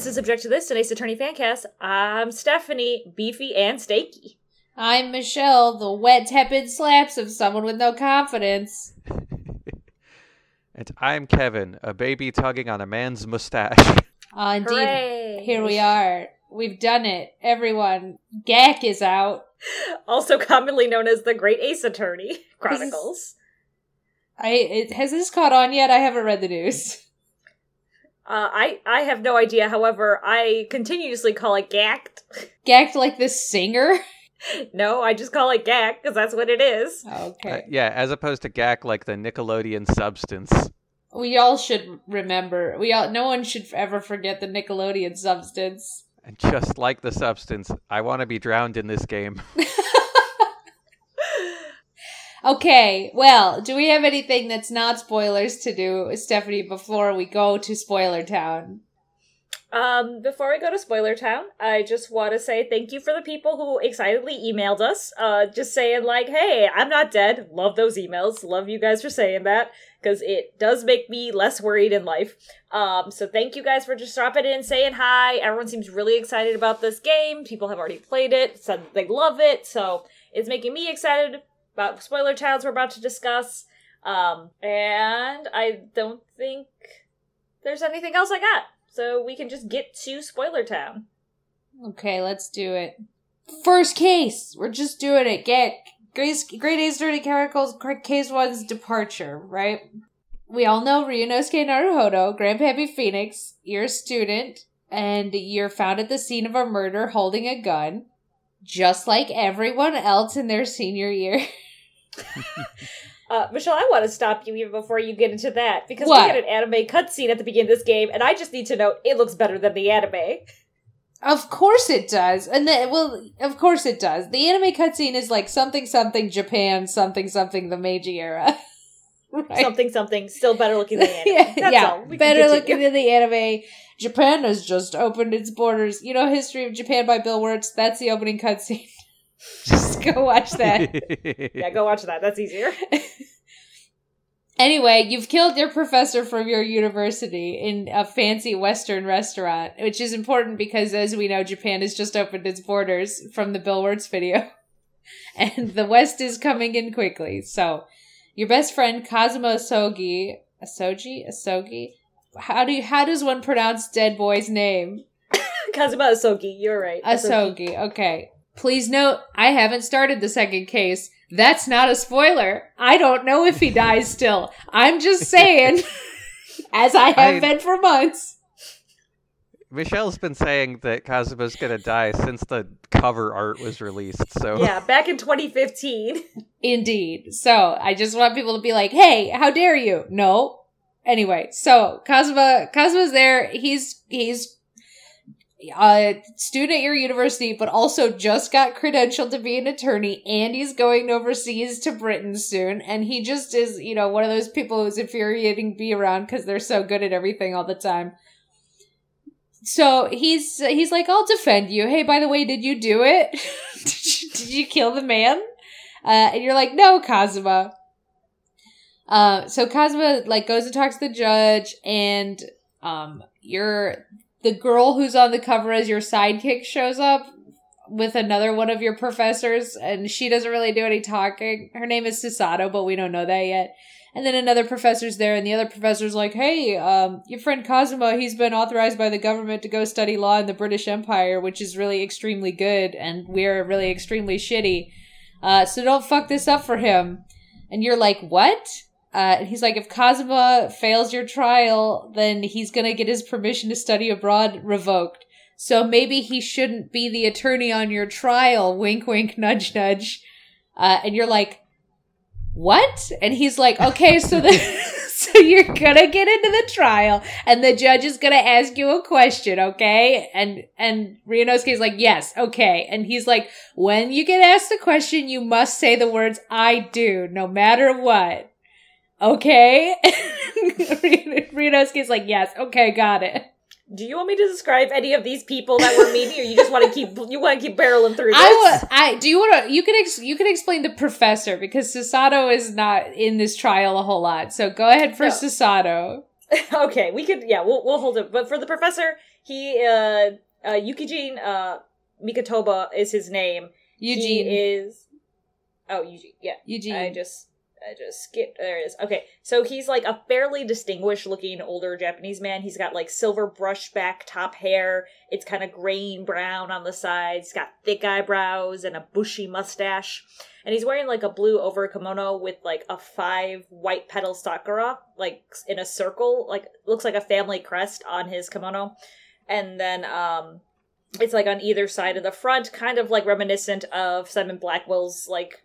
This is Object to This, today's Attorney Fancast. I'm Stephanie, beefy and steaky. I'm Michelle, the wet, tepid slaps of someone with no confidence. And I'm Kevin, a baby tugging on a man's mustache. Uh, indeed, Hooray! here we are. We've done it. Everyone, Gak is out. Also commonly known as the Great Ace Attorney Chronicles. I it, has this caught on yet? I haven't read the news. Uh, I I have no idea. However, I continuously call it Gacked. Gak like this singer. no, I just call it Gack because that's what it is. Uh, Okay, yeah, as opposed to Gak like the Nickelodeon substance. we all should remember. We all. No one should ever forget the Nickelodeon substance. And just like the substance, I want to be drowned in this game. Okay, well, do we have anything that's not spoilers to do, Stephanie, before we go to Spoiler Town? Um, before we go to Spoiler Town, I just want to say thank you for the people who excitedly emailed us, uh, just saying like, "Hey, I'm not dead." Love those emails. Love you guys for saying that because it does make me less worried in life. Um, so thank you guys for just dropping in, saying hi. Everyone seems really excited about this game. People have already played it, said they love it, so it's making me excited about Spoiler Towns we're about to discuss. Um, and I don't think there's anything else I got. So we can just get to Spoiler Town. Okay, let's do it. First case. We're just doing it. Get Grace, Great Ace Dirty Chronicles Case 1's departure, right? We all know Ryunosuke Naruhodo, Grandpappy Phoenix. You're a student, and you're found at the scene of a murder holding a gun, just like everyone else in their senior year. Uh, Michelle, I want to stop you even before you get into that because What? we had an anime cutscene at the beginning of this game, and I just need to note it looks better than the anime. Of course it does. And the, well, of course it does. The anime cutscene is like something something Japan, something something the Meiji era. right? Something, something, still better looking than the anime. yeah, That's yeah. all. Better looking than the anime. Japan has just opened its borders. You know, History of Japan by Bill Wurtz. That's the opening cutscene. just go watch that. Yeah, go watch that. That's easier. Anyway, you've killed your professor from your university in a fancy Western restaurant, which is important because, as we know, Japan has just opened its borders from the Bill Wurtz video. And the West is coming in quickly. So, your best friend, Kazuma Asogi, Asogi? Asogi? How do you, how does one pronounce dead boy's name? Kazuma Asogi, you're right. Asogi. Okay. Please note, I haven't started the second case. That's not a spoiler. I don't know if he dies still. I'm just saying, as I have I- been for months. Michelle's been saying that Kazuma's gonna die since the cover art was released, so Yeah, back in 2015. Indeed. So I just want people to be like, hey, how dare you? No. Anyway, so Kazuma, Kazuma's there. He's, he's a student at your university, but also just got credentialed to be an attorney and he's going overseas to Britain soon. And he just is, you know, one of those people who's infuriating to be around because they're so good at everything all the time. So he's he's like, I'll defend you. Hey, by the way, did you do it? did, you, did you kill the man? Uh, and you're like, no, Kazuma. Uh, so Kazuma like goes and talks to the judge, and um, you're the girl who's on the cover as your sidekick shows up with another one of your professors, and she doesn't really do any talking. Her name is Susato, but we don't know that yet. And then another professor's there, and the other professor's like, "Hey, um, your friend Kazuma, he's been authorized by the government to go study law in the British Empire, which is really extremely good, and we're really extremely shitty. Uh, so don't fuck this up for him." And you're like, "What?" Uh, and he's like, "If Kazuma fails your trial, then he's gonna get his permission to study abroad revoked. So maybe he shouldn't be the attorney on your trial." Wink, wink, nudge, nudge. Uh, and you're like, what? And he's like, okay, so the, so you're gonna get into the trial and the judge is gonna ask you a question, okay? And, and Ryunosuke's like, yes, okay. And he's like, when you get asked a question, you must say the words, I do, no matter what. Okay? Ryunosuke's like, yes, okay, got it. Do you want me to describe any of these people that were meeting, or you just want to keep you want to keep barreling through this? I would. I do you want to? You can. Ex, you can explain the professor because Susato is not in this trial a whole lot. So go ahead for No. Susato. okay, we could. Yeah, we'll we'll hold it. But for the professor, he uh uh Yukijin uh Mikotoba is his name. Eugene. He is Oh, Eugene. Yeah. Eugene. I just I just skipped there it is. Okay. So he's like a fairly distinguished looking older Japanese man. He's got like silver brush back top hair. It's kind of grain brown on the sides. He's got thick eyebrows and a bushy mustache. And he's wearing like a blue over kimono with like a five white petal sakura, like in a circle, like looks like a family crest on his kimono. And then um it's like on either side of the front, kind of like reminiscent of Simon Blackquill's like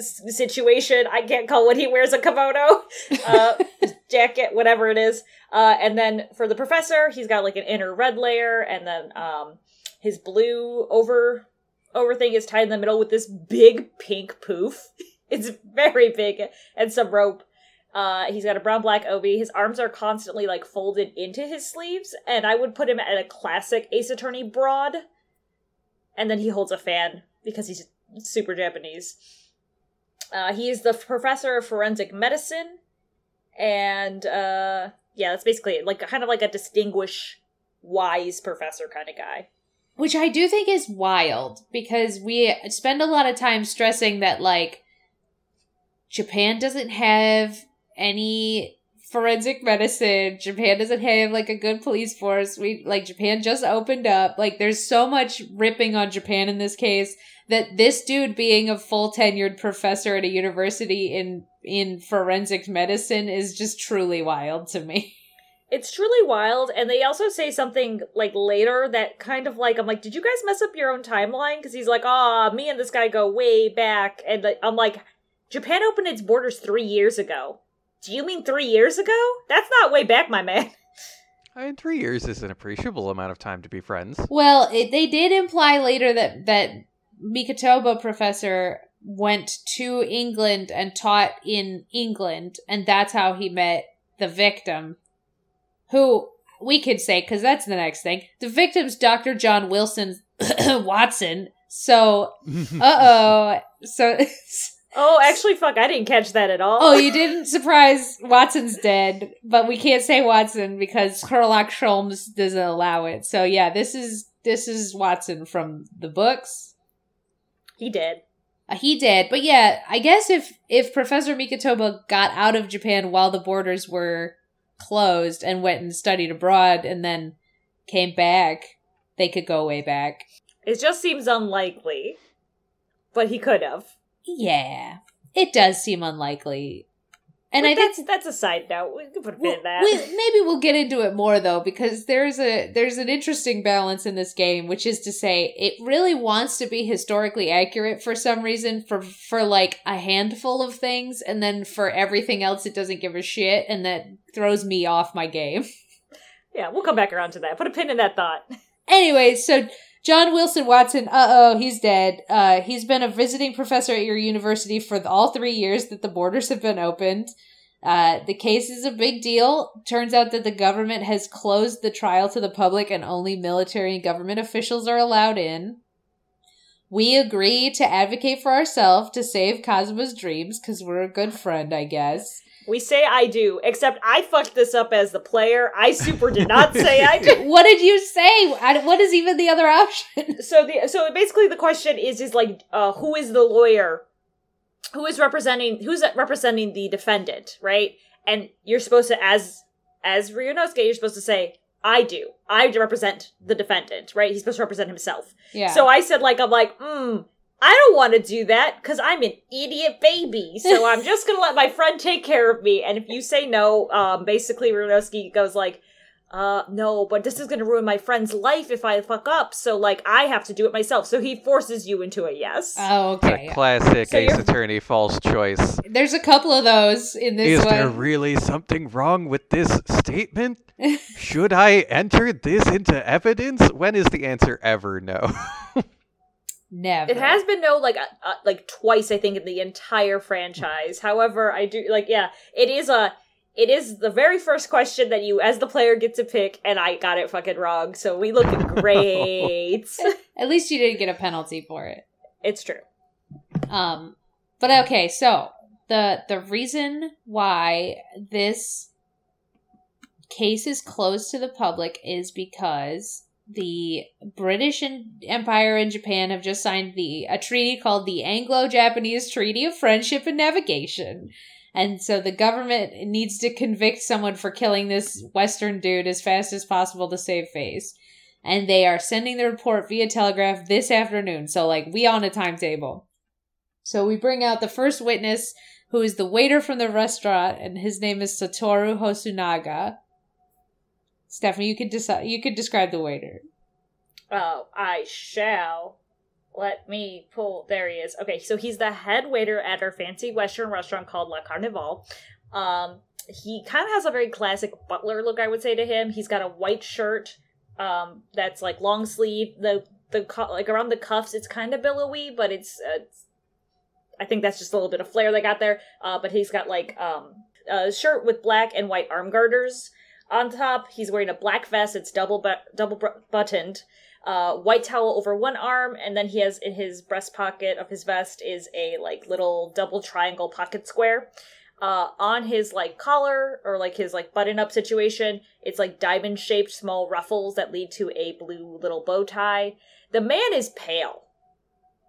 situation. I can't call when he wears a kimono, uh, jacket, whatever it is. Uh, and then for the professor, he's got like an inner red layer, and then um, his blue over over thing is tied in the middle with this big pink poof. it's very big and some rope. Uh, he's got a brown black obi. His arms are constantly like folded into his sleeves, and I would put him at a classic Ace Attorney broad. And then he holds a fan because he's super Japanese. Uh, he is the professor of forensic medicine, and uh, yeah, that's basically it. Like kind of like a distinguished, wise professor kind of guy. Which I do think is wild because we spend a lot of time stressing that, like, Japan doesn't have any forensic medicine. Japan doesn't have, like, a good police force. We, like, Japan just opened up. Like, there's so much ripping on Japan in this case that this dude being a full tenured professor at a university in, in forensic medicine is just truly wild to me. It's truly wild, and they also say something like later that kind of like I'm like, did you guys mess up your own timeline? Because he's like, ah, me and this guy go way back, and I'm like, Japan opened its borders three years ago. Do you mean three years ago? That's not way back, my man. I mean, three years is an appreciable amount of time to be friends. Well, it, they did imply later that that Mikotoba professor went to England and taught in England, and that's how he met the victim, who we could say because that's the next thing. The victim's Dr. John Wilson Watson. So, uh oh. So, Oh, actually, fuck, I didn't catch that at all. oh, you didn't surprise Watson's dead, but we can't say Watson because Sherlock Holmes doesn't allow it. So yeah, this is this is Watson from the books. He did. Uh, he did, but yeah, I guess if if Professor Mikotoba got out of Japan while the borders were closed and went and studied abroad and then came back, they could go way back. It just seems unlikely, but he could have. Yeah, it does seem unlikely, and But I think that's that's a side note. We can put a pin in that. we, maybe we'll get into it more though, because there's a there's an interesting balance in this game, which is to say, it really wants to be historically accurate for some reason for for like a handful of things, and then for everything else, it doesn't give a shit, and that throws me off my game. yeah, we'll come back around to that. Put a pin in that thought. Anyway, so John Wilson Watson, uh oh, he's dead. Uh, he's been a visiting professor at your university for all three years that the borders have been opened. Uh, the case is a big deal. Turns out that the government has closed the trial to the public and only military and government officials are allowed in. We agree to advocate for ourselves to save Kazuma's dreams because we're a good friend, I guess. We say I do, except I fucked this up as the player. I super did not say I do. What did you say? I- What is even the other option? So the so basically the question is is like uh who is the lawyer who is representing who's representing the defendant, right? And you're supposed to as as Ryunosuke, you're supposed to say I do. I represent the defendant, right? He's supposed to represent himself. Yeah. So I said, like, I'm like, mm, I don't want to do that because I'm an idiot baby. So I'm just gonna let my friend take care of me. And if you say no, um, basically Ryunosuke goes like, uh, no, but this is gonna ruin my friend's life if I fuck up. So like, I have to do it myself. So he forces you into a yes. oh, It's a okay. classic So Ace you're- Attorney false choice. There's a couple of those in this Is one. there really something wrong with this statement? Should I enter this into evidence? When is the answer ever no? Never. It has been no like uh, uh, like twice I think in the entire franchise. However, I do like yeah, it is a it is the very first question that you as the player get to pick and I got it fucking wrong. So we look great. At least you didn't get a penalty for it. it's true. Um, but okay, so the the reason why this case is closed to the public is because the British Empire and Japan have just signed the a treaty called the Anglo-Japanese Treaty of Friendship and Navigation. And so the government needs to convict someone for killing this Western dude as fast as possible to save face. And they are sending the report via telegraph this afternoon. So, like, we on a timetable. So we bring out the first witness, who is the waiter from the restaurant, and his name is Satoru Hosonaga. Stephanie, you could decide. You could describe the waiter. Oh, I shall. Let me pull. There he is. Okay, so he's the head waiter at our fancy Western restaurant called La Carnival. Um, he kind of has a very classic butler look, I would say to him. He's got a white shirt, um, that's like long sleeve. The the like around the cuffs, it's kind of billowy, but it's, uh, it's I think that's just a little bit of flair they got there. Uh, but he's got like um a shirt with black and white arm garters on top. He's wearing a black vest. It's double bu- double buttoned uh, white towel over one arm, and then he has in his breast pocket of his vest is a like little double triangle pocket square. Uh, on his like collar or like his like button up situation, it's like diamond shaped small ruffles that lead to a blue little bow tie. The man is pale,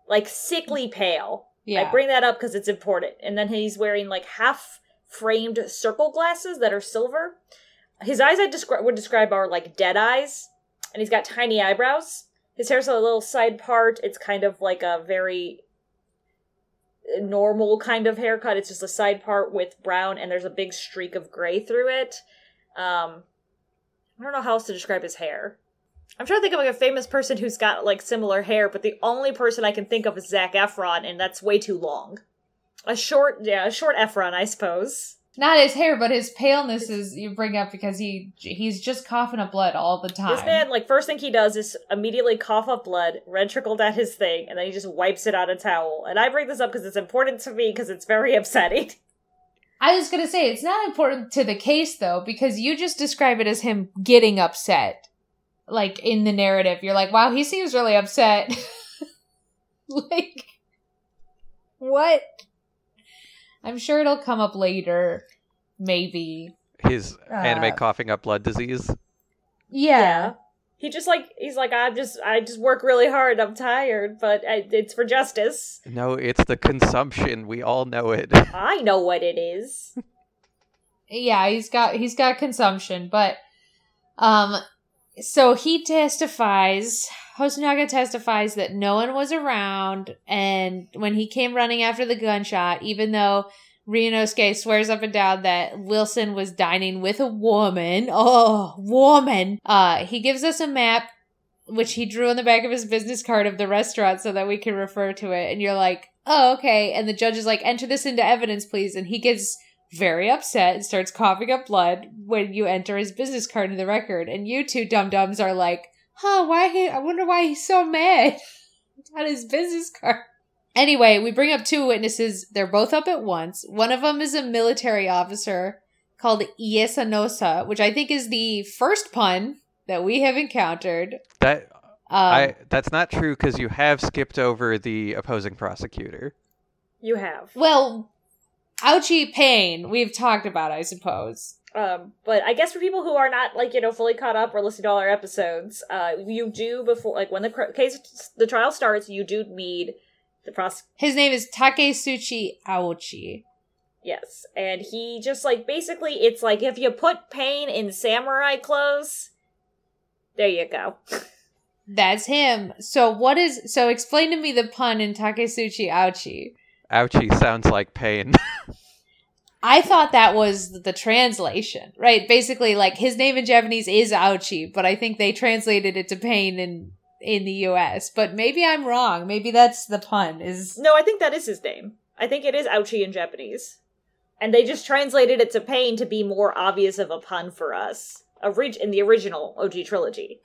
like sickly pale. Yeah. I bring that up because it's important. And then he's wearing like half framed circle glasses that are silver. His eyes I descri- would describe are like dead eyes and he's got tiny eyebrows. His hair's a little side part. It's kind of like a very normal kind of haircut. It's just a side part with brown, and there's a big streak of gray through it. Um, I don't know how else to describe his hair. I'm trying to think of like a famous person who's got like similar hair, but the only person I can think of is Zac Efron, and that's way too long. A short, yeah, a short Efron, I suppose. Not his hair, but his paleness is you bring up because he he's just coughing up blood all the time. This man, like, first thing he does is immediately cough up blood, red trickled at his thing, and then he just wipes it on a towel. And I bring this up because it's important to me because it's very upsetting. I was gonna say it's not important to the case though because you just describe it as him getting upset, like in the narrative. You're like, wow, he seems really upset. like, what? I'm sure it'll come up later, maybe. His uh, anime coughing up blood disease. Yeah. yeah. He just like he's like I'm just I just work really hard. I'm tired, but I, it's for justice. No, it's the consumption. We all know it. I know what it is. yeah, he's got he's got consumption, but um so he testifies Hosonaga testifies that no one was around, and when he came running after the gunshot, even though Ryunosuke swears up and down that Wilson was dining with a woman, oh, woman, uh, he gives us a map which he drew on the back of his business card of the restaurant so that we can refer to it. And you're like, oh, okay. And the judge is like, enter this into evidence, please. And he gets very upset and starts coughing up blood when you enter his business card in the record. And you two dum dums are like, huh, why he, I wonder why he's so mad on his business card. Anyway, we bring up two witnesses. They're both up at once. One of them is a military officer called Iesanosa, which I think is the first pun that we have encountered. That um, I that's not true because you have skipped over the opposing prosecutor. You have. Well, ouchie pain we've talked about, I suppose. Um, but I guess for people who are not like you know fully caught up or listening to all our episodes, uh, you do before like when the case the trial starts, you do need the pros. His name is Taketsuchi Auchi. Yes, and he just like basically it's like if you put pain in samurai clothes, there you go. That's him. So what is so explain to me the pun in Taketsuchi Auchi. Ouchie sounds like pain. I thought that was the translation, right? Basically, like his name in Japanese is Ouchie, but I think they translated it to pain in in the U.S. But maybe I'm wrong. Maybe that's the pun. Is no, I think that is his name. I think it is Ouchie in Japanese, and they just translated it to pain to be more obvious of a pun for us. Orig- in the original OG trilogy,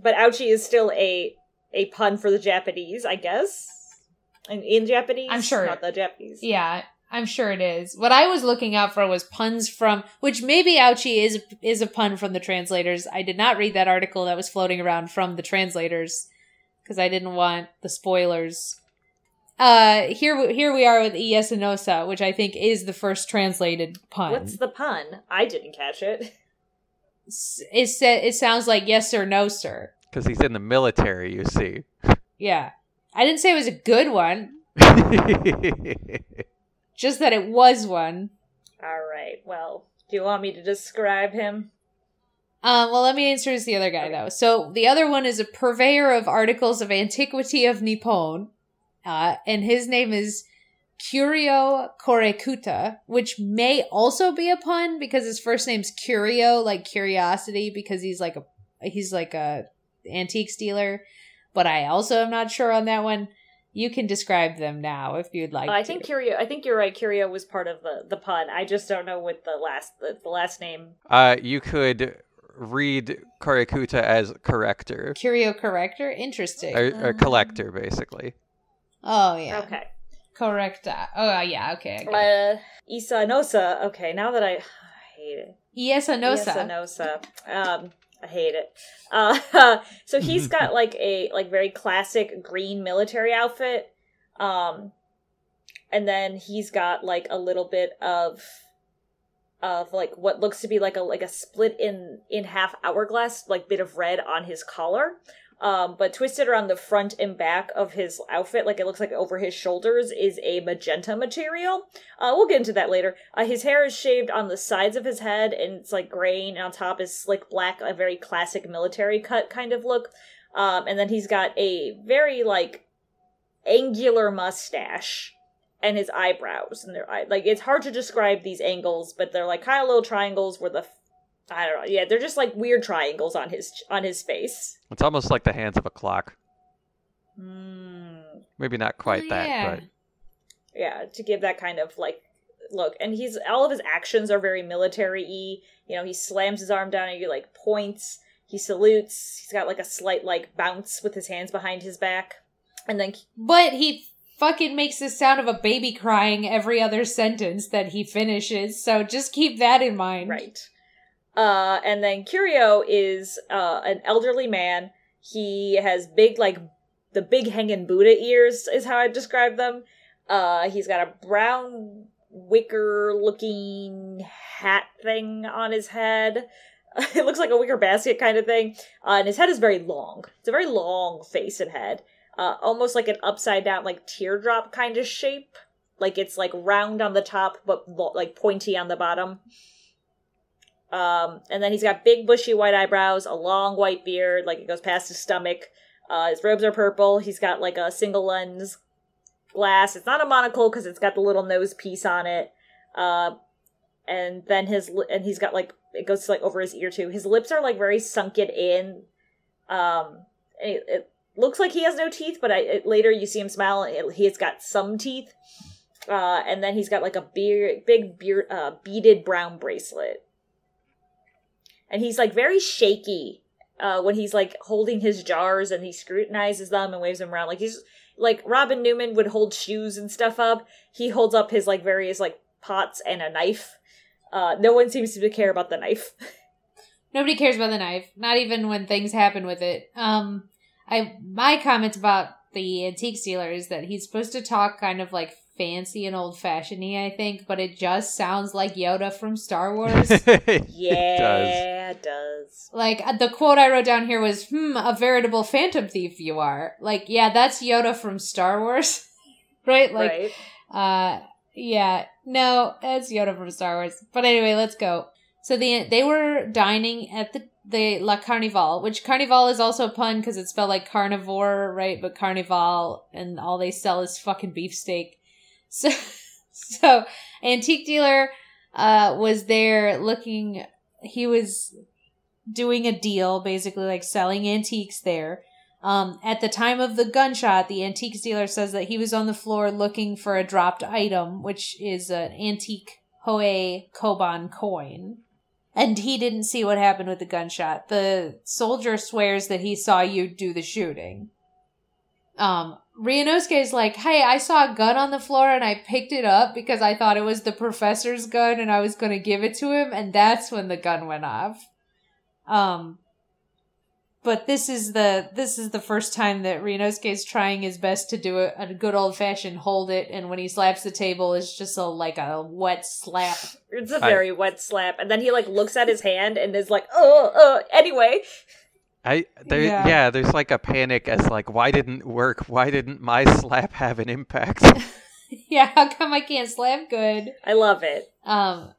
but Ouchie is still a a pun for the Japanese, I guess. In, in Japanese, I'm sure not the Japanese. Yeah, I'm sure it is. What I was looking out for was puns from, which maybe ouchie is is a pun from the translators. I did not read that article that was floating around from the translators because I didn't want the spoilers. uh, here here we are with Iesanosa, which I think is the first translated pun. What's the pun? I didn't catch it. S- it sa- it sounds like yes or no, sir. Because he's in the military, you see. Yeah, I didn't say it was a good one, just that it was one. All right. Well, do you want me to describe him? Um, well, let me introduce the other guy though. So the other one is a purveyor of articles of antiquity of Nippon, uh, and his name is Curio Korekuta, which may also be a pun because his first name's Curio, like curiosity, because he's like a he's like a antiques dealer. But I also am not sure on that one. You can describe them now if you'd like. Uh, I to. think Curio. I think you're right. Curio was part of the the pun. I just don't know what the last the, the last name. uh, you could read Korekuta as corrector. Curio corrector. Interesting. Or, or collector, basically. oh yeah. Okay. Correct. Oh yeah. Okay. I get it. Uh, Isanosa. Okay. Now that I, I hate it. Iesanosa. Isanosa. Um, I hate it. Uh, so he's got like a like very classic green military outfit. Um, and then he's got like a little bit of of like what looks to be like a like a split in in half hourglass like bit of red on his collar um but twisted around the front and back of his outfit like it looks like over his shoulders is a magenta material. Uh we'll get into that later. Uh, his hair is shaved on the sides of his head and it's like graying and on top is slick black a very classic military cut kind of look. Um and then he's got a very like angular mustache and his eyebrows and their eye like it's hard to describe these angles but they're like kind of little triangles where the i don't know yeah they're just like weird triangles on his on his face It's almost like the hands of a clock. mm, Maybe not quite Oh, that, yeah. but yeah to give that kind of like look and he's all of his actions are very military-y you know he slams his arm down and he like points he salutes he's got like a slight like bounce with his hands behind his back and then But he fucking makes the sound of a baby crying every other sentence that he finishes. So just keep that in mind. Right. Uh, and then Curio is uh, an elderly man. He has big, like, the big hanging Buddha ears, is how I describe them. Uh, he's got a brown wicker looking hat thing on his head. it looks like a wicker basket kind of thing. Uh, and his head is very long. It's a very long face and head. Uh, almost like an upside down, like teardrop kind of shape. Like it's like round on the top, but like pointy on the bottom. Um, and then he's got big bushy white eyebrows, a long white beard, like it goes past his stomach. Uh, his robes are purple. He's got like a single lens glass. It's not a monocle because it's got the little nose piece on it. Uh, and then his and he's got like it goes like over his ear too. His lips are like very sunken in. Um, it, it looks like he has no teeth, but I, it, later you see him smile. It, he's got some teeth. Uh, and then he's got like a beard, big beard, uh, beaded brown bracelet and he's like very shaky uh, when he's like holding his jars and he scrutinizes them and waves them around. Like he's like Robin Newman would hold shoes and stuff up. He holds up his like various like pots and a knife. Uh, no one seems to care about the knife. Nobody cares about the knife, not even when things happen with it. Um, I my comments about the antique dealer is that he's supposed to talk kind of like fancy and old fashioned I think, but it just sounds like Yoda from Star Wars. it does. yeah, it does. like uh, the quote I wrote down here was, "Hmm, a veritable phantom thief you are." Like, yeah, that's Yoda from Star Wars, right? Like, right. uh, yeah, no, that's Yoda from Star Wars. But anyway, let's go. So the they were dining at the the La Carnival, which Carnival is also a pun because it's spelled like carnivore, right? But Carnival, and all they sell is fucking beefsteak. So, so antique dealer uh was there looking. He was doing a deal, basically like selling antiques there. Um, at the time of the gunshot, the antiques dealer says that he was on the floor looking for a dropped item, which is an antique Hoei Koban coin. And he didn't see what happened with the gunshot. The soldier swears that he saw you do the shooting. Um, Ryunosuke is like, hey, I saw a gun on the floor and I picked it up because I thought it was the professor's gun and I was going to give it to him. And that's when the gun went off. Um, but this is the this is the first time that Ryunosuke is trying his best to do a, a good old fashioned hold it, and when he slaps the table, it's just a like a wet slap. It's a very wet slap, and then he like looks at his hand and is like, "Oh, uh." Anyway, I there Yeah. yeah. there's like a panic as like why didn't work? Why didn't my slap have an impact? yeah, how come I can't slap good? I love it. Um,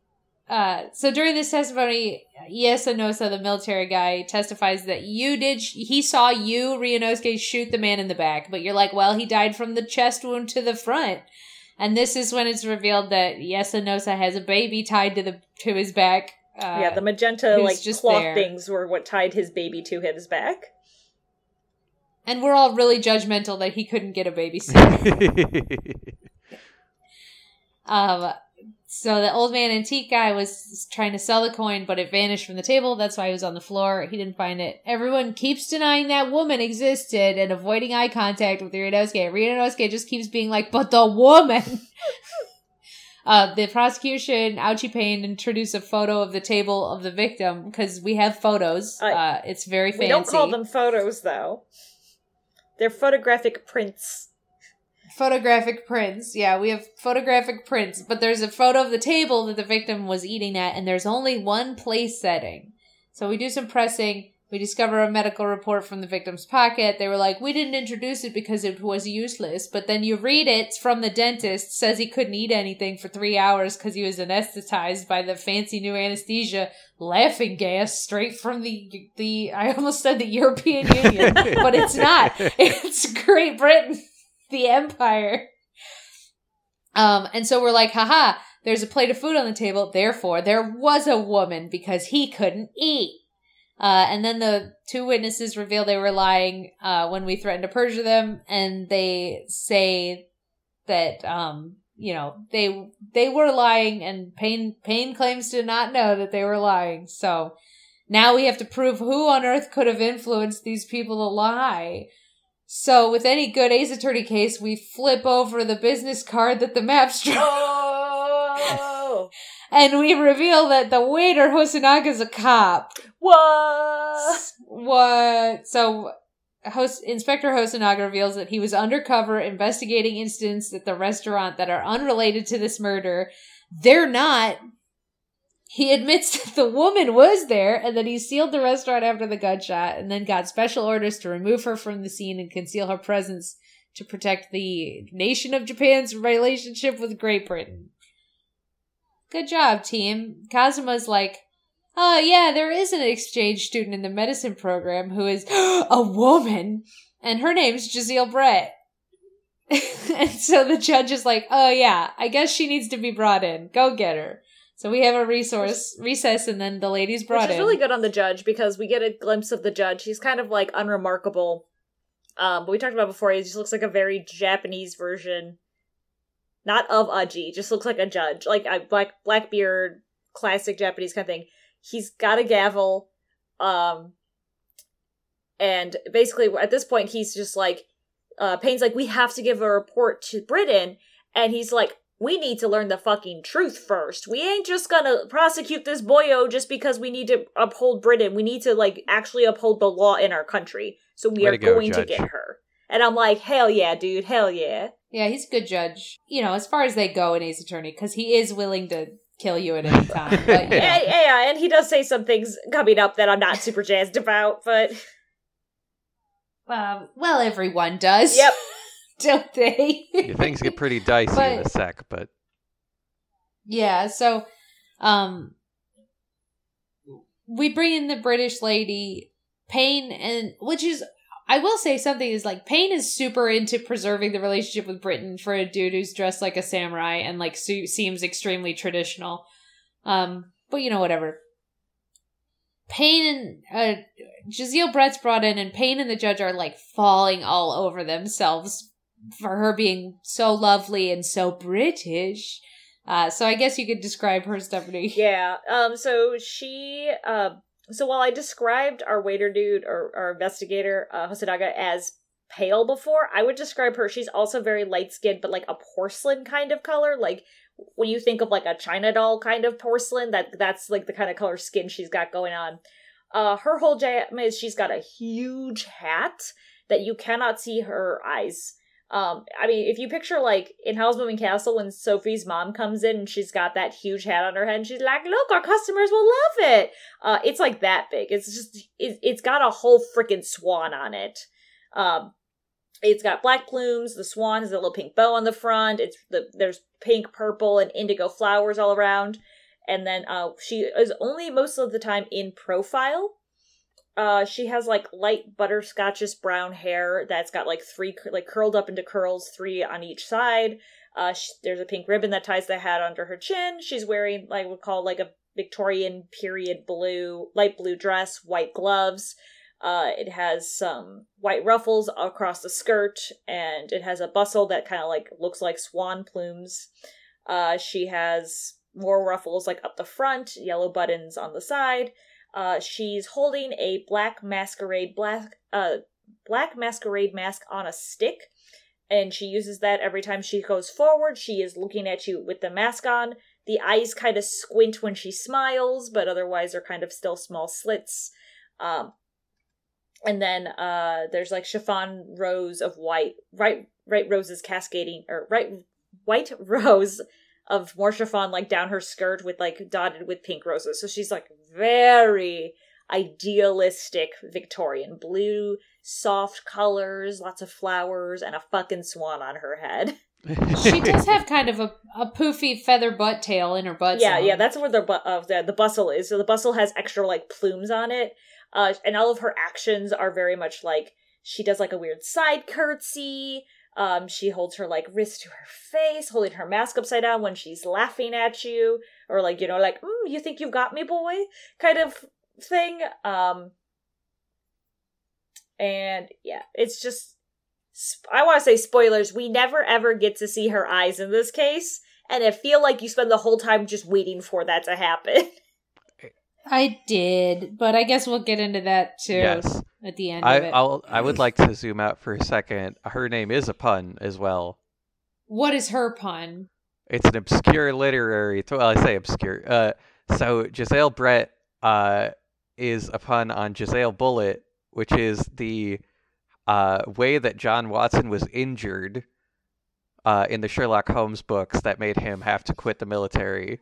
uh, so during this testimony, Yasunosa, the military guy, testifies that you did, sh- he saw you, Ryunosuke, shoot the man in the back, but you're like, well, he died from the chest wound to the front. And this is when it's revealed that Yasunosa has a baby tied to the, to his back. Uh, yeah, the magenta like just cloth there. things were what tied his baby to his back. and we're all really judgmental that he couldn't get a babysitter. Um, so the old man antique guy was trying to sell the coin, but it vanished from the table. That's why he was on the floor. He didn't find it. Everyone keeps denying that woman existed and avoiding eye contact with Ryunosuke. Ryunosuke just keeps being like, but the woman! uh, the prosecution, Ouchie Payne, introduced a photo of the table of the victim because we have photos. I- uh, it's very fancy. We don't call them photos though. They're photographic prints. photographic prints. Yeah, we have photographic prints, but there's a photo of the table that the victim was eating at, and there's only one place setting. So we do some pressing. We discover a medical report from the victim's pocket. They were like, we didn't introduce it because it was useless. But then you read it it's from the dentist, says he couldn't eat anything for three hours because he was anesthetized by the fancy new anesthesia, laughing gas straight from the, the, I almost said the European Union, but it's not. It's Great Britain the empire. Um, and so we're like, haha, there's a plate of food on the table, therefore there was a woman because he couldn't eat. Uh, and then the two witnesses reveal they were lying uh, when we threatened to perjure them, and they say that um, you know they they were lying, and Payne Payne claims to not know that they were lying. So now we have to prove who on earth could have influenced these people to lie. So, with any good Ace Attorney case, we flip over the business card that the maps draw, Oh, and we reveal that the waiter Hosonaga's a cop. what? What? So, Inspector Hosonaga reveals that he was undercover investigating incidents at the restaurant that are unrelated to this murder. They're not. He admits that the woman was there and that he sealed the restaurant after the gunshot and then got special orders to remove her from the scene and conceal her presence to protect the nation of Japan's relationship with Great Britain. Good job, team. Kazuma's like, oh, yeah, there is an exchange student in the medicine program who is a woman, and her name's Jezaille Brett. and so the judge is like, oh, yeah, I guess she needs to be brought in. Go get her. So we have a resource recess, and then the ladies brought in. Which is in. really good on the judge because we get a glimpse of the judge. He's kind of like unremarkable. Um, but we talked about before, he just looks like a very Japanese version, not of Aji, just looks like a judge, like a black black beard, classic Japanese kind of thing. He's got a gavel, um, and basically at this point he's just like, uh, Payne's like, we have to give a report to Britain, and he's like, we need to learn the fucking truth first. We ain't just gonna prosecute this boyo just because we need to uphold Britain. We need to like actually uphold the law in our country. So we Way are to go, going to get her. And I'm like, hell yeah, dude, hell yeah. Yeah, he's a good judge. You know, as far as they go in Ace Attorney, because he is willing to kill you at any time. But, you know. Yeah, yeah, and he does say some things coming up that I'm not super jazzed about, but Um, well, everyone does. yep. Don't they? Yeah, things get pretty dicey in a sec, but Yeah, so um we bring in the British lady Payne and which is I will say something is like Payne is super into preserving the relationship with Britain for a dude who's dressed like a samurai and like su- seems extremely traditional. Um but you know whatever. Payne and uh Jezaille Brett's brought in and Payne and the judge are like falling all over themselves for her being so lovely and so British. Uh, so I guess you could describe her, Stephanie. Yeah. Um. So she. Uh. So while I described our waiter dude or our investigator, uh, Hosonaga, as pale before, I would describe her. She's also very light skinned, but like a porcelain kind of color. Like when you think of like a China doll kind of porcelain, that that's like the kind of color skin she's got going on. Uh, her whole jam is she's got a huge hat that you cannot see her eyes. Um, I mean, if you picture like in Howl's Moving Castle when Sophie's mom comes in and she's got that huge hat on her head and she's like, "Look, our customers will love it." Uh, it's like that big. It's just it, it's got a whole freaking swan on it. Um, it's got black plumes. The swan has a little pink bow on the front. It's the there's pink, purple, and indigo flowers all around. And then uh, she is only most of the time in profile. Uh, she has like light butterscotchish brown hair that's got like three like curled up into curls, three on each side. Uh, she, there's a pink ribbon that ties the hat under her chin. She's wearing like we call like a Victorian period blue, light blue dress, white gloves. Uh, it has some white ruffles across the skirt, and it has a bustle that kind of like looks like swan plumes. Uh, she has more ruffles like up the front, yellow buttons on the side. Uh, she's holding a black masquerade black uh black masquerade mask on a stick, and she uses that every time she goes forward. She is looking at you with the mask on. The eyes kind of squint when she smiles, but otherwise they're kind of still small slits. Um, and then uh, there's like chiffon rows of white, right, right roses cascading, or right, white rows of more chiffon like down her skirt with like dotted with pink roses. So she's like very idealistic Victorian blue, soft colors, lots of flowers, and a fucking swan on her head. she does have kind of a, a poofy feather butt tail in her butt. Yeah, zone. yeah, that's where the bu- uh, the the bustle is. So the bustle has extra like plumes on it, uh, and all of her actions are very much like she does like a weird side curtsy. Um, she holds her like wrist to her face, holding her mask upside down when she's laughing at you, or like you know, like mm, you think you've got me, boy, kind of thing. Um, and yeah, it's just I want to say spoilers. We never ever get to see her eyes in this case, and I feel like you spend the whole time just waiting for that to happen. I did, but I guess we'll get into that too Yes. at the end I, of it. I'll, I would like to zoom out for a second. Her name is a pun as well. What is her pun? It's an obscure literary. Well, I say obscure. Uh, so Jezaille Brett uh, is a pun on Jezail Bullet, which is the uh, way that John Watson was injured uh, in the Sherlock Holmes books that made him have to quit the military.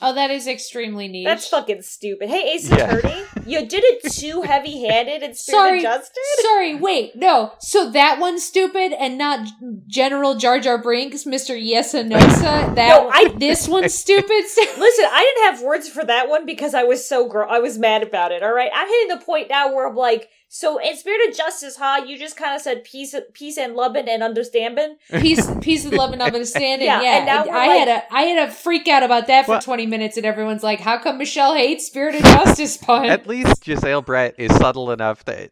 Oh, that is extremely neat. That's fucking stupid. Hey, Ace Yeah. Attorney, you did it too heavy handed and Spirit Sorry. of Justice? Sorry, wait, no. So that one's stupid and not General Jar Jar Brinks, Mr. Yesanosa. That No, I- this one's stupid. Listen, I didn't have words for that one because I was so gr- I was mad about it. All right, I'm hitting the point now where I'm like, so in Spirit of Justice, huh? You just kind of said peace, peace and loving and understanding. peace, peace and loving and understanding. Yeah, Yeah, and now we're I like- had a I had a freak out about that for Well- twenty minutes, and everyone's like, "How come Michelle hates Spirit of Justice?" Pun. At least Jezaille Brett is subtle enough that,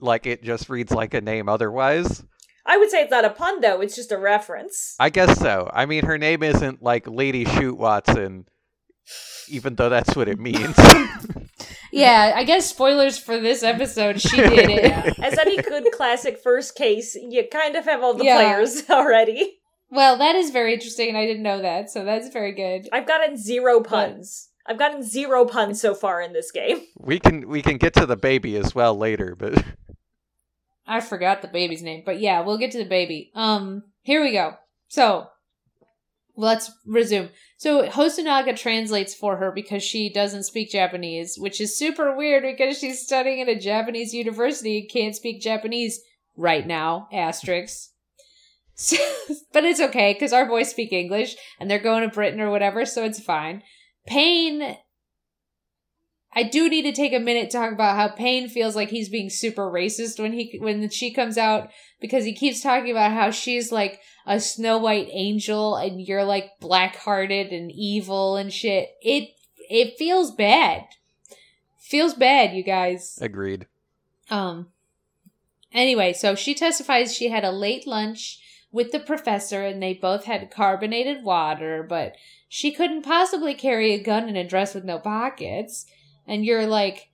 like, it just reads like a name otherwise. I would say it's not a pun though; it's just a reference. I guess so. I mean, her name isn't like Lady Shoot Watson, even though that's what it means. yeah, I guess spoilers for this episode. She did it. As any good classic first case, you kind of have all the Yeah. players already. well, that is very interesting, I didn't know that, so that's very good. I've gotten zero puns. I've gotten zero puns so far in this game. we can we can get to the baby as well later, but I forgot the baby's name, but yeah, we'll get to the baby. Um, here we go. So, let's resume. So, Hosonaga translates for her because she doesn't speak Japanese, which is super weird because she's studying at a Japanese university and can't speak Japanese right now. Asterisks. So, but it's okay because our boys speak English and they're going to Britain or whatever, so it's fine. Payne I do need to take a minute to talk about how Payne feels like he's being super racist when he when she comes out because he keeps talking about how she's like a Snow White angel and you're like black-hearted and evil and shit. It it feels bad. Feels bad, you guys. agreed. Um anyway, so she testifies she had a late lunch with the professor and they both had carbonated water, but she couldn't possibly carry a gun in a dress with no pockets. And you're like,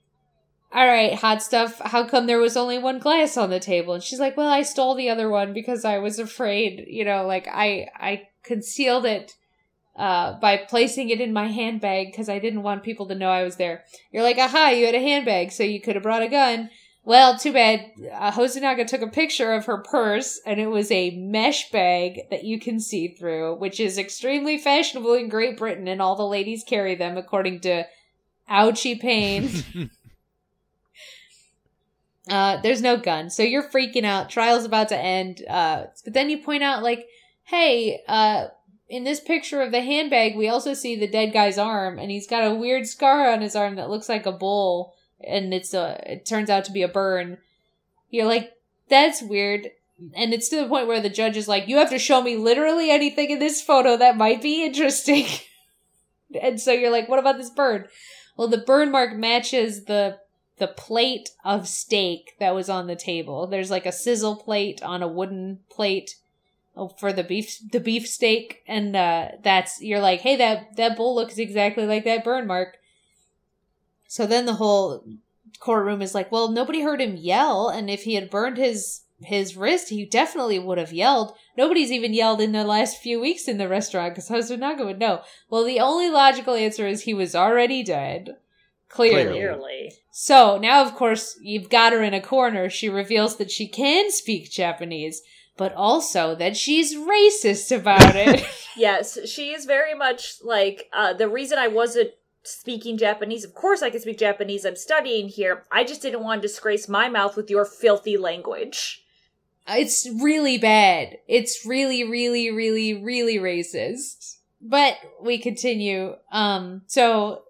all right, hot stuff, how come there was only one glass on the table? And she's like, well, I stole the other one because I was afraid, you know, like I I concealed it uh, by placing it in my handbag because I didn't want people to know I was there. You're like, aha, you had a handbag, so you could have brought a gun. Well, too bad. Uh, Hosonaga took a picture of her purse, and it was a mesh bag that you can see through, which is extremely fashionable in Great Britain, and all the ladies carry them, according to Auchi Pain. uh, there's no gun, so you're freaking out. Trial's about to end, uh, but then you point out, like, hey, uh, in this picture of the handbag, we also see the dead guy's arm, and he's got a weird scar on his arm that looks like a bull and it's a it turns out to be a burn. You're like that's weird. And it's to the point where the judge is like you have to show me literally anything in this photo that might be interesting. And so you're like what about this burn well the burn mark matches the the plate of steak that was on the table. There's like a sizzle plate on a wooden plate for the beef the beef steak. And uh that's you're like hey that that bull looks exactly like that burn mark. So then the whole courtroom is like, well, nobody heard him yell, and if he had burned his his wrist, he definitely would have yelled. Nobody's even yelled in the last few weeks in the restaurant because Hosonaga would know. Well, the only logical answer is he was already dead. Clearly. Clearly. So now, of course, you've got her in a corner. She reveals that she can speak Japanese, but also that she's racist about it. yes, she is very much like uh, the reason I wasn't speaking Japanese. Of course, I can speak Japanese. I'm studying here. I just didn't want to disgrace my mouth with your filthy language. It's really bad. It's really, really, really, really racist. But we continue. Um, so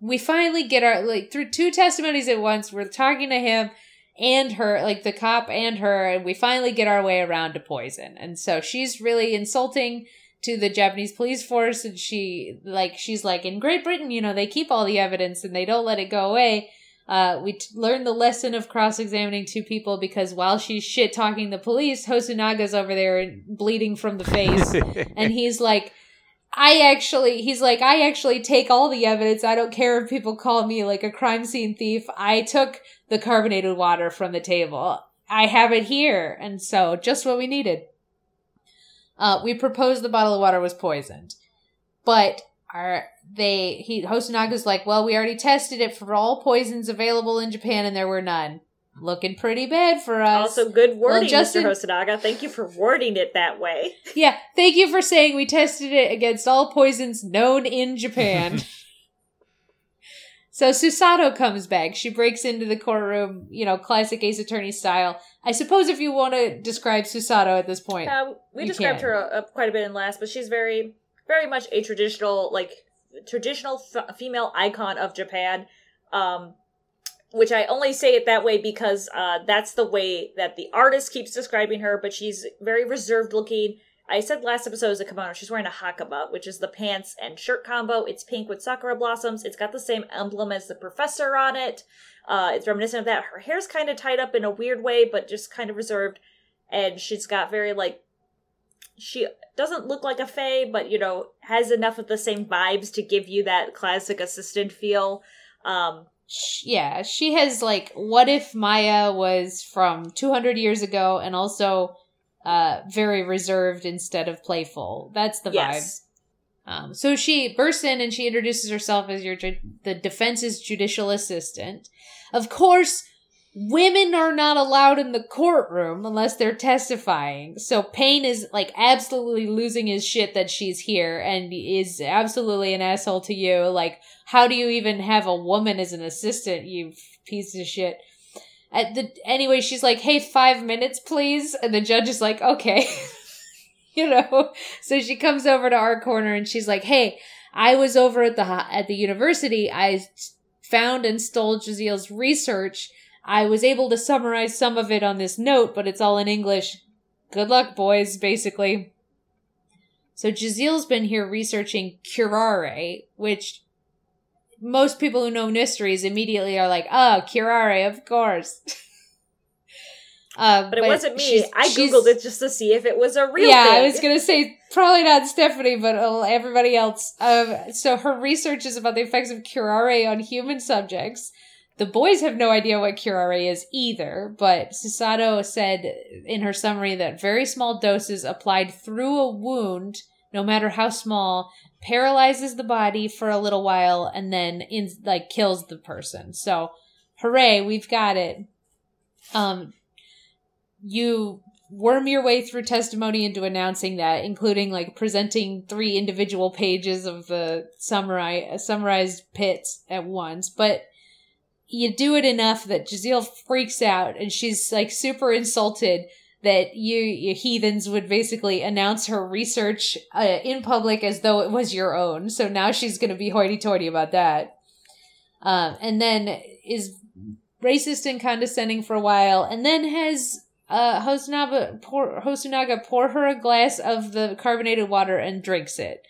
we finally get our like through two testimonies at once. We're talking to him and her, like the cop and her, and we finally get our way around to poison. And so she's really insulting to the Japanese police force and she like she's like in Great Britain, you know, they keep all the evidence and they don't let it go away. Uh, we t- learned the lesson of cross-examining two people because while she's shit talking the police, Hosonaga's over there bleeding from the face, and he's like, "I actually," he's like, "I actually take all the evidence. I don't care if people call me like a crime scene thief. I took the carbonated water from the table. I have it here, and so just what we needed." Uh, we proposed the bottle of water was poisoned, but our they he Hosonaga's like, well, we already tested it for all poisons available in Japan, and there were none. Looking pretty bad for us. Also, good wording, Well, Justin- Mr. Hosonaga. Thank you for wording it that way. Yeah, thank you for saying we tested it against all poisons known in Japan. so Susato comes back. She breaks into the courtroom, you know, classic Ace Attorney style. I suppose if you want to describe Susato at this point. Uh, we You described can. her uh, quite a bit in last, but she's very, very much a traditional, like traditional f- female icon of Japan. Um, which I only say it that way because uh, that's the way that the artist keeps describing her. But she's very reserved looking. I said last episode as a kimono, she's wearing a hakama, which is the pants and shirt combo. It's pink with sakura blossoms. It's got the same emblem as the professor on it. Uh, it's reminiscent of that. Her hair's kind of tied up in a weird way, but just kind of reserved. And she's got very like she doesn't look like a fae, but you know has enough of the same vibes to give you that classic assistant feel. Um, yeah, she has like, what if Maya was from 200 years ago and also uh, very reserved instead of playful? That's the vibe. Um, so she bursts in and she introduces herself as your ju- the defense's judicial assistant. Of course, women are not allowed in the courtroom unless they're testifying. So Payne is like absolutely losing his shit that she's here and is absolutely an asshole to you. Like, how do you even have a woman as an assistant? You piece of shit. At the anyway, she's like, "Hey, five minutes, please," and the judge is like, "Okay." you know so she comes over to our corner and she's like hey i was over at the at the university I found and stole Jezaille's research i was able to summarize some of it on this note but it's all in english good luck boys basically so Jezaille's been here researching curare which most people who know mysteries immediately are like oh curare of course uh, but it wasn't me. she's- I she's- googled it just to see if it was a real yeah, thing. I was gonna say probably not Stephanie, but uh, everybody else. Um, so her research is about the effects of curare on human subjects. The boys have no idea what curare is either, but Susato said in her summary that very small doses applied through a wound no matter how small, paralyzes the body for a little while and then in like kills the person. So, hooray, we've got it. Um you worm your way through testimony into announcing that, including like presenting three individual pages of the summary summarized pits at once, but you do it enough that Jezaille freaks out and she's like super insulted that you, you heathens would basically announce her research uh, in public as though it was your own. So now she's going to be hoity-toity about that. Um, and then is racist and condescending for a while, and then has uh, Hosonaga pour, Hosonaga pour her a glass of the carbonated water and drinks it.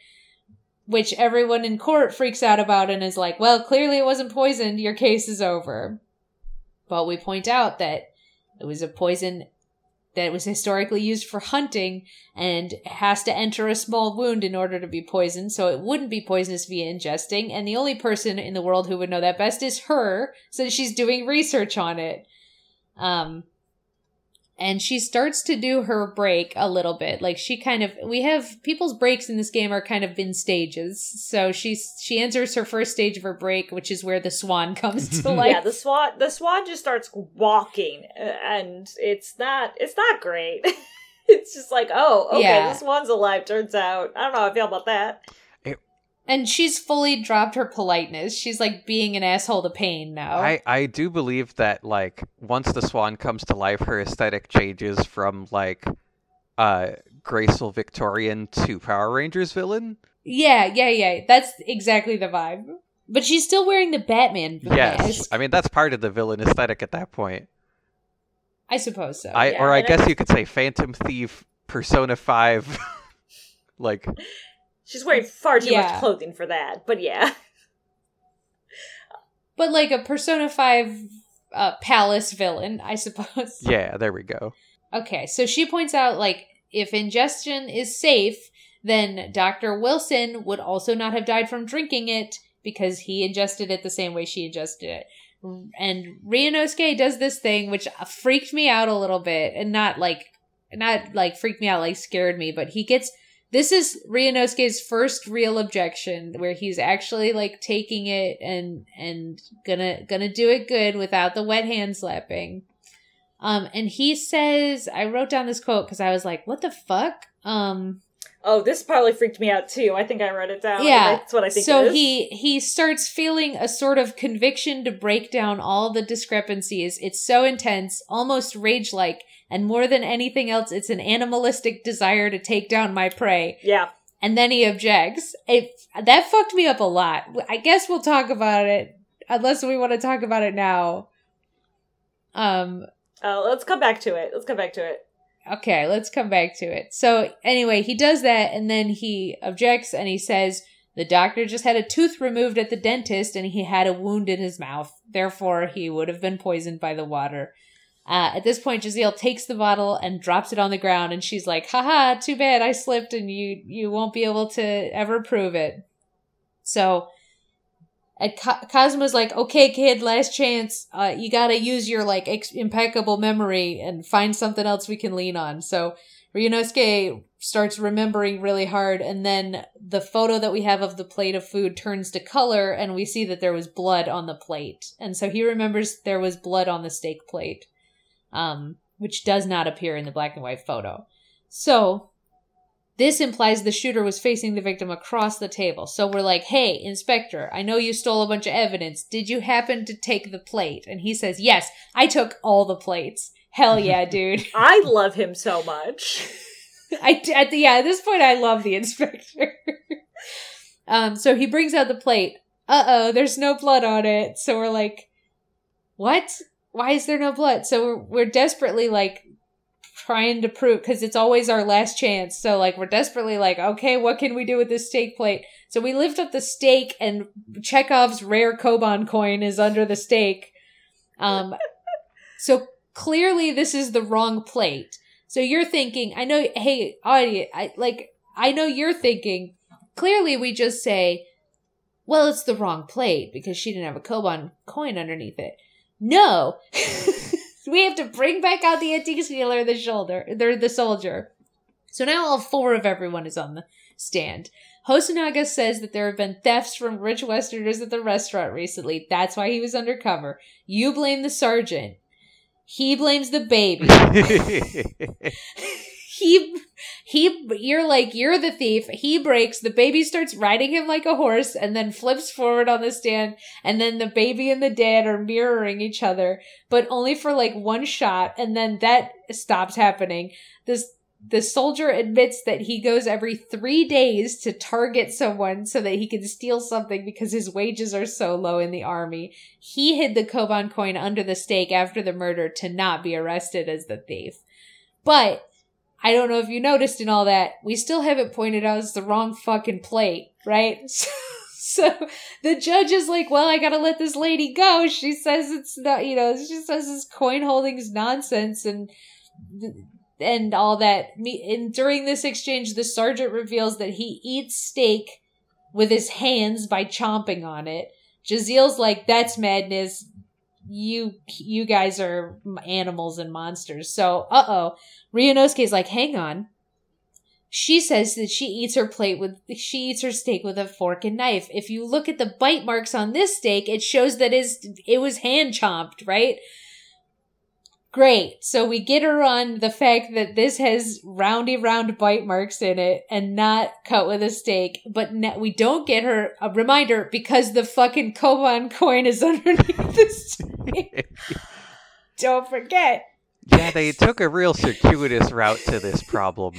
Which everyone in court freaks out about and is like, well, clearly it wasn't poisoned, your case is over. But we point out that it was a poison that was historically used for hunting and has to enter a small wound in order to be poisoned, so it wouldn't be poisonous via ingesting. And the only person in the world who would know that best is her, since she's doing research on it. Um, and she starts to do her break a little bit like she kind of we have people's breaks in this game are kind of in stages so she's she enters her first stage of her break which is where the swan comes to life yeah, the swan the swan just starts walking, uh, and it's not it's not great. it's just like, oh, okay, Yeah. the swan's alive. Turns out, I don't know how I feel about that. And she's fully dropped her politeness. She's like being an asshole to pain now. I, I do believe that like once the swan comes to life, her aesthetic changes from like uh graceful Victorian to Power Rangers villain. yeah yeah yeah. That's exactly the vibe. But she's still wearing the batman Yes, mask I mean that's part of the villain aesthetic at that point. i suppose so I yeah, or I and I- guess you could say Phantom Thief, Persona Five, like She's wearing far too Yeah. much clothing for that, but yeah. but like a persona 5 uh, palace villain i suppose yeah, there we go. Okay, so she points out like if ingestion is safe, then Dr. Wilson would also not have died from drinking it because he ingested it the same way she ingested it. And Ryunosuke does this thing which freaked me out a little bit and not like not like freaked me out like scared me, but he gets this is Ryunosuke's first real objection where he's actually like taking it and and gonna gonna do it good without the wet hand slapping. Um, and he says, I wrote down this quote because I was like, what the fuck? Um, Oh, this probably freaked me out too. I think I wrote it down. Yeah, That's what I think so it is. he he starts feeling a sort of conviction to break down all the discrepancies. It's so intense, almost rage like, and more than anything else, it's an animalistic desire to take down my prey. Yeah. And then he objects. It, that fucked me up a lot. I guess we'll talk about it, unless we want to talk about it now. Um, Uh, let's come back to it. Let's come back to it. Okay, let's come back to it. So, anyway, he does that and then he objects and he says the doctor just had a tooth removed at the dentist and he had a wound in his mouth. Therefore, he would have been poisoned by the water. Uh, at this point, Jezaille takes the bottle and drops it on the ground and she's like, haha, too bad I slipped and you, you won't be able to ever prove it. So, and Ka- Kazuma's like, okay, kid, last chance. Uh, you gotta use your like ex- impeccable memory and find something else we can lean on. So Ryunosuke starts remembering really hard, and then the photo that we have of the plate of food turns to color, and we see that there was blood on the plate, and so he remembers there was blood on the steak plate, um, which does not appear in the black and white photo. So this implies the shooter was facing the victim across the table. So we're like, hey, Inspector, I know you stole a bunch of evidence. Did you happen to take the plate? And he says, yes, I took all the plates. Hell yeah, dude. I love him so much. I, at the, yeah, at this point, I love the inspector. um, so he brings out the plate. Uh oh, there's no blood on it. So we're like, what? Why is there no blood? So we're, we're desperately like trying to prove because it's always our last chance. So like we're desperately like, okay, what can we do with this steak plate? So we lift up the steak and Chekhov's rare Koban coin is under the steak. Um, so clearly this is the wrong plate. So you're thinking, I know, hey, audience, I like, I know you're thinking. Clearly, we just say, well, it's the wrong plate because she didn't have a Koban coin underneath it. No, we have to bring back out the antique dealer, the shoulder, they're the soldier. So now all four of everyone is on the stand. Hosonaga says that there have been thefts from rich Westerners at the restaurant recently. That's why he was undercover. You blame the sergeant. He blames the baby. he he you're like you're the thief he breaks the baby starts riding him like a horse and then flips forward on the stand and then the baby and the dad are mirroring each other but only for like one shot and then that stops happening this the soldier admits that he goes every three days to target someone so that he can steal something because his wages are so low in the army. He hid the Koban coin under the steak after the murder to not be arrested as the thief. But I don't know if you noticed in all that, we still haven't pointed out it's the wrong fucking plate, right? So, the judge is like, well, I gotta let this lady go. She says it's not, you know, she says this coin holding is nonsense and, and all that. And during this exchange, the sergeant reveals that he eats steak with his hands by chomping on it. Jezaille's like, that's madness. You, you guys are animals and monsters. So, uh oh. Ryunosuke's like, hang on. She says that she eats her plate with, she eats her steak with a fork and knife. If you look at the bite marks on this steak, it shows that is it was hand chomped, right? Great. So we get her on the fact that this has roundy round bite marks in it and not cut with a steak, but ne- we don't get her a reminder because the fucking Koban coin is underneath the steak. don't forget. Yeah, they took a real circuitous route to this problem.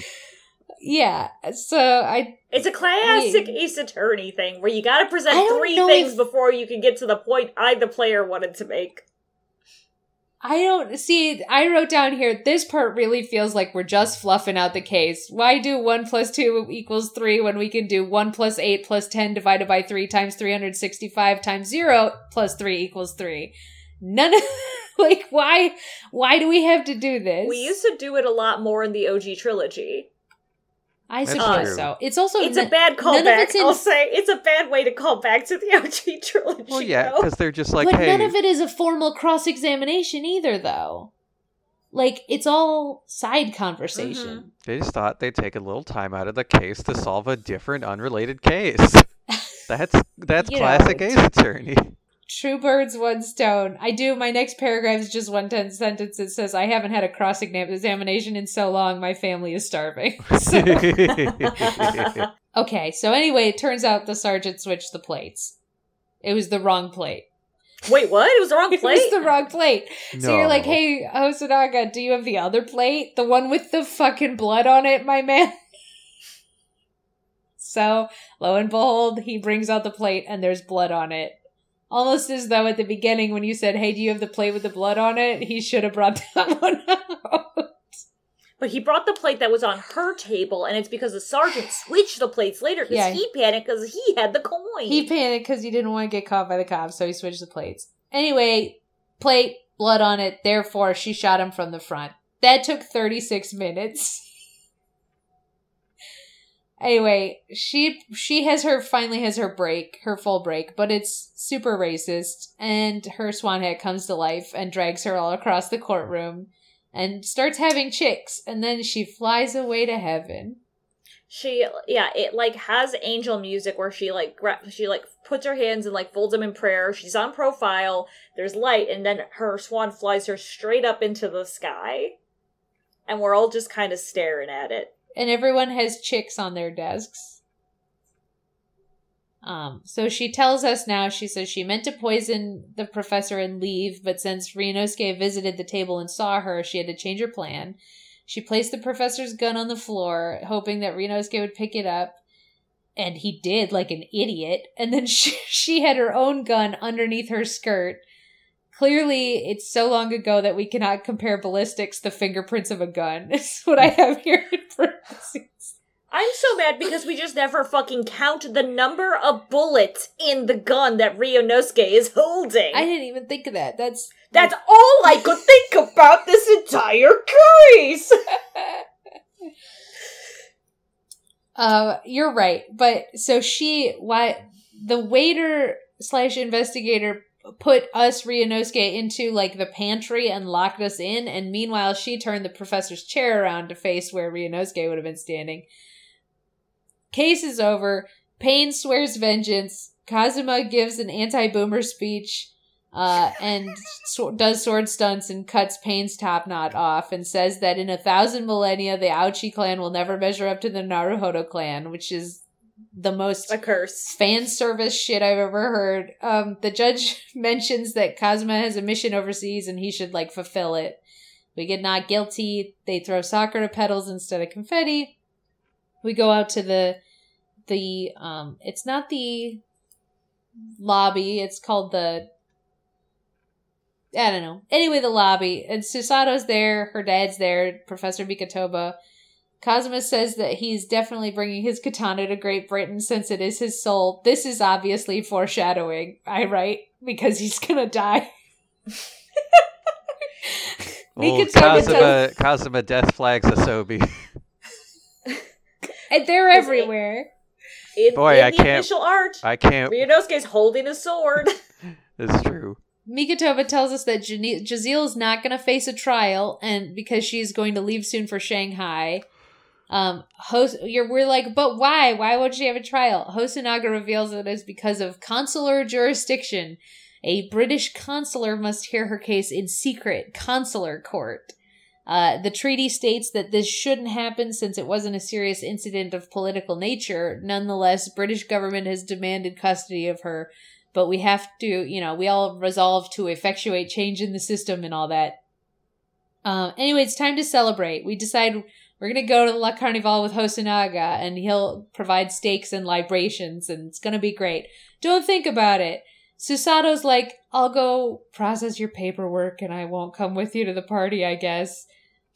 Yeah, so I. It's a classic we, Ace Attorney thing where you gotta present three things if, before you can get to the point I, the player, wanted to make. I don't see. I wrote down here. This part really feels like we're just fluffing out the case. Why do one plus two equals three when we can do one plus eight plus ten divided by three times three hundred sixty-five times zero plus three equals three? None of like why why do we have to do this? We used to do it a lot more in the OG trilogy. I suppose so. It's also it's n- a bad callback. In- I'll say it's a bad way to call back to the OG trilogy. Well, yeah, because they're just like, but hey, none of it is a formal cross examination either, though. Like it's all side conversation. Mm-hmm. They just thought they'd take a little time out of the case to solve a different, unrelated case. That's that's classic know, Ace Attorney. True birds, one stone. I do. My next paragraph is just one ten sentence. It says, "I haven't had a cross examination in so long. My family is starving." So. okay. So anyway, it turns out the sergeant switched the plates. It was the wrong plate. Wait, what? It was the wrong plate. it was the wrong plate. No. So you're like, "Hey, Hosonaga, do you have the other plate? The one with the fucking blood on it, my man?" So, lo and behold, he brings out the plate and there's blood on it. Almost as though at the beginning when you said, "Hey, do you have the plate with the blood on it?" He should have brought that one out. But he brought the plate that was on her table, and it's because the sergeant switched the plates later because yeah. he panicked because he had the coin. He panicked because he didn't want to get caught by the cops, so he switched the plates. Anyway, plate, blood on it, therefore she shot him from the front. That took 36 minutes. Anyway, she she has her finally has her break, her full break, but it's super racist, and her swan hat comes to life and drags her all across the courtroom and starts having chicks, and then she flies away to heaven. She yeah, it like has angel music where she like gra- she like puts her hands and like folds them in prayer. She's on profile. There's light, and then her swan flies her straight up into the sky, and we're all just kind of staring at it and everyone has chicks on their desks. Um, so she tells us now, she says she meant to poison the professor and leave, but since Ryunosuke visited the table and saw her, she had to change her plan. She placed the professor's gun on the floor, hoping that Ryunosuke would pick it up, and he did, like an idiot. And then she, she had her own gun underneath her skirt, Clearly, it's so long ago that we cannot compare ballistics to fingerprints of a gun. Is what I have here in parentheses. I'm so mad because we just never fucking count the number of bullets in the gun that Ryunosuke is holding. I didn't even think of that. That's that's all I could think about this entire case. uh, you're right, but so she, what the waiter slash investigator put us Ryunosuke into like the pantry and locked us in, and meanwhile she turned the professor's chair around to face where Ryunosuke would have been standing. case is over. Pain swears vengeance. Kazuma gives an anti-boomer speech, uh, and so- does sword stunts and cuts Pain's top knot off, and says that in a thousand millennia, the Auchi clan will never measure up to the Naruhodo clan, which is the most A curse. fan service shit I've ever heard. Um, the judge mentions that Kazuma has a mission overseas and he should like fulfill it. We get not guilty. They throw sakura petals instead of confetti. We go out to the the um it's not the lobby, it's called the I don't know. Anyway, the lobby. And Susato's there, her dad's there, Professor Mikotoba. Kazuma says that he's definitely bringing his katana to Great Britain since it is his soul. This is obviously foreshadowing, I write, because he's gonna die. Well, Mikotoba tells- Kazuma, Kazuma death flags Asogi. And they're Is everywhere. In, Boy, in I the can't- official art, I can't. Ryunosuke's holding a sword. It's true. Mikotoba tells us that Jane- Jezaille is not going to face a trial, and because she's going to leave soon for Shanghai. Um, you're, we're like, but why? Why would she have a trial? Hosonaga reveals that it's because of consular jurisdiction. A British consular must hear her case in secret, consular court. Uh, the treaty states that this shouldn't happen since it wasn't a serious incident of political nature. Nonetheless, British government has demanded custody of her but we have to, you know, we all resolve to effectuate change in the system and all that. Um, anyway, it's time to celebrate. We decide we're gonna go to the La Carnival with Hosonaga, and he'll provide steaks and libations, and it's gonna be great. Don't think about it. Susato's like, I'll go process your paperwork, and I won't come with you to the party, I guess.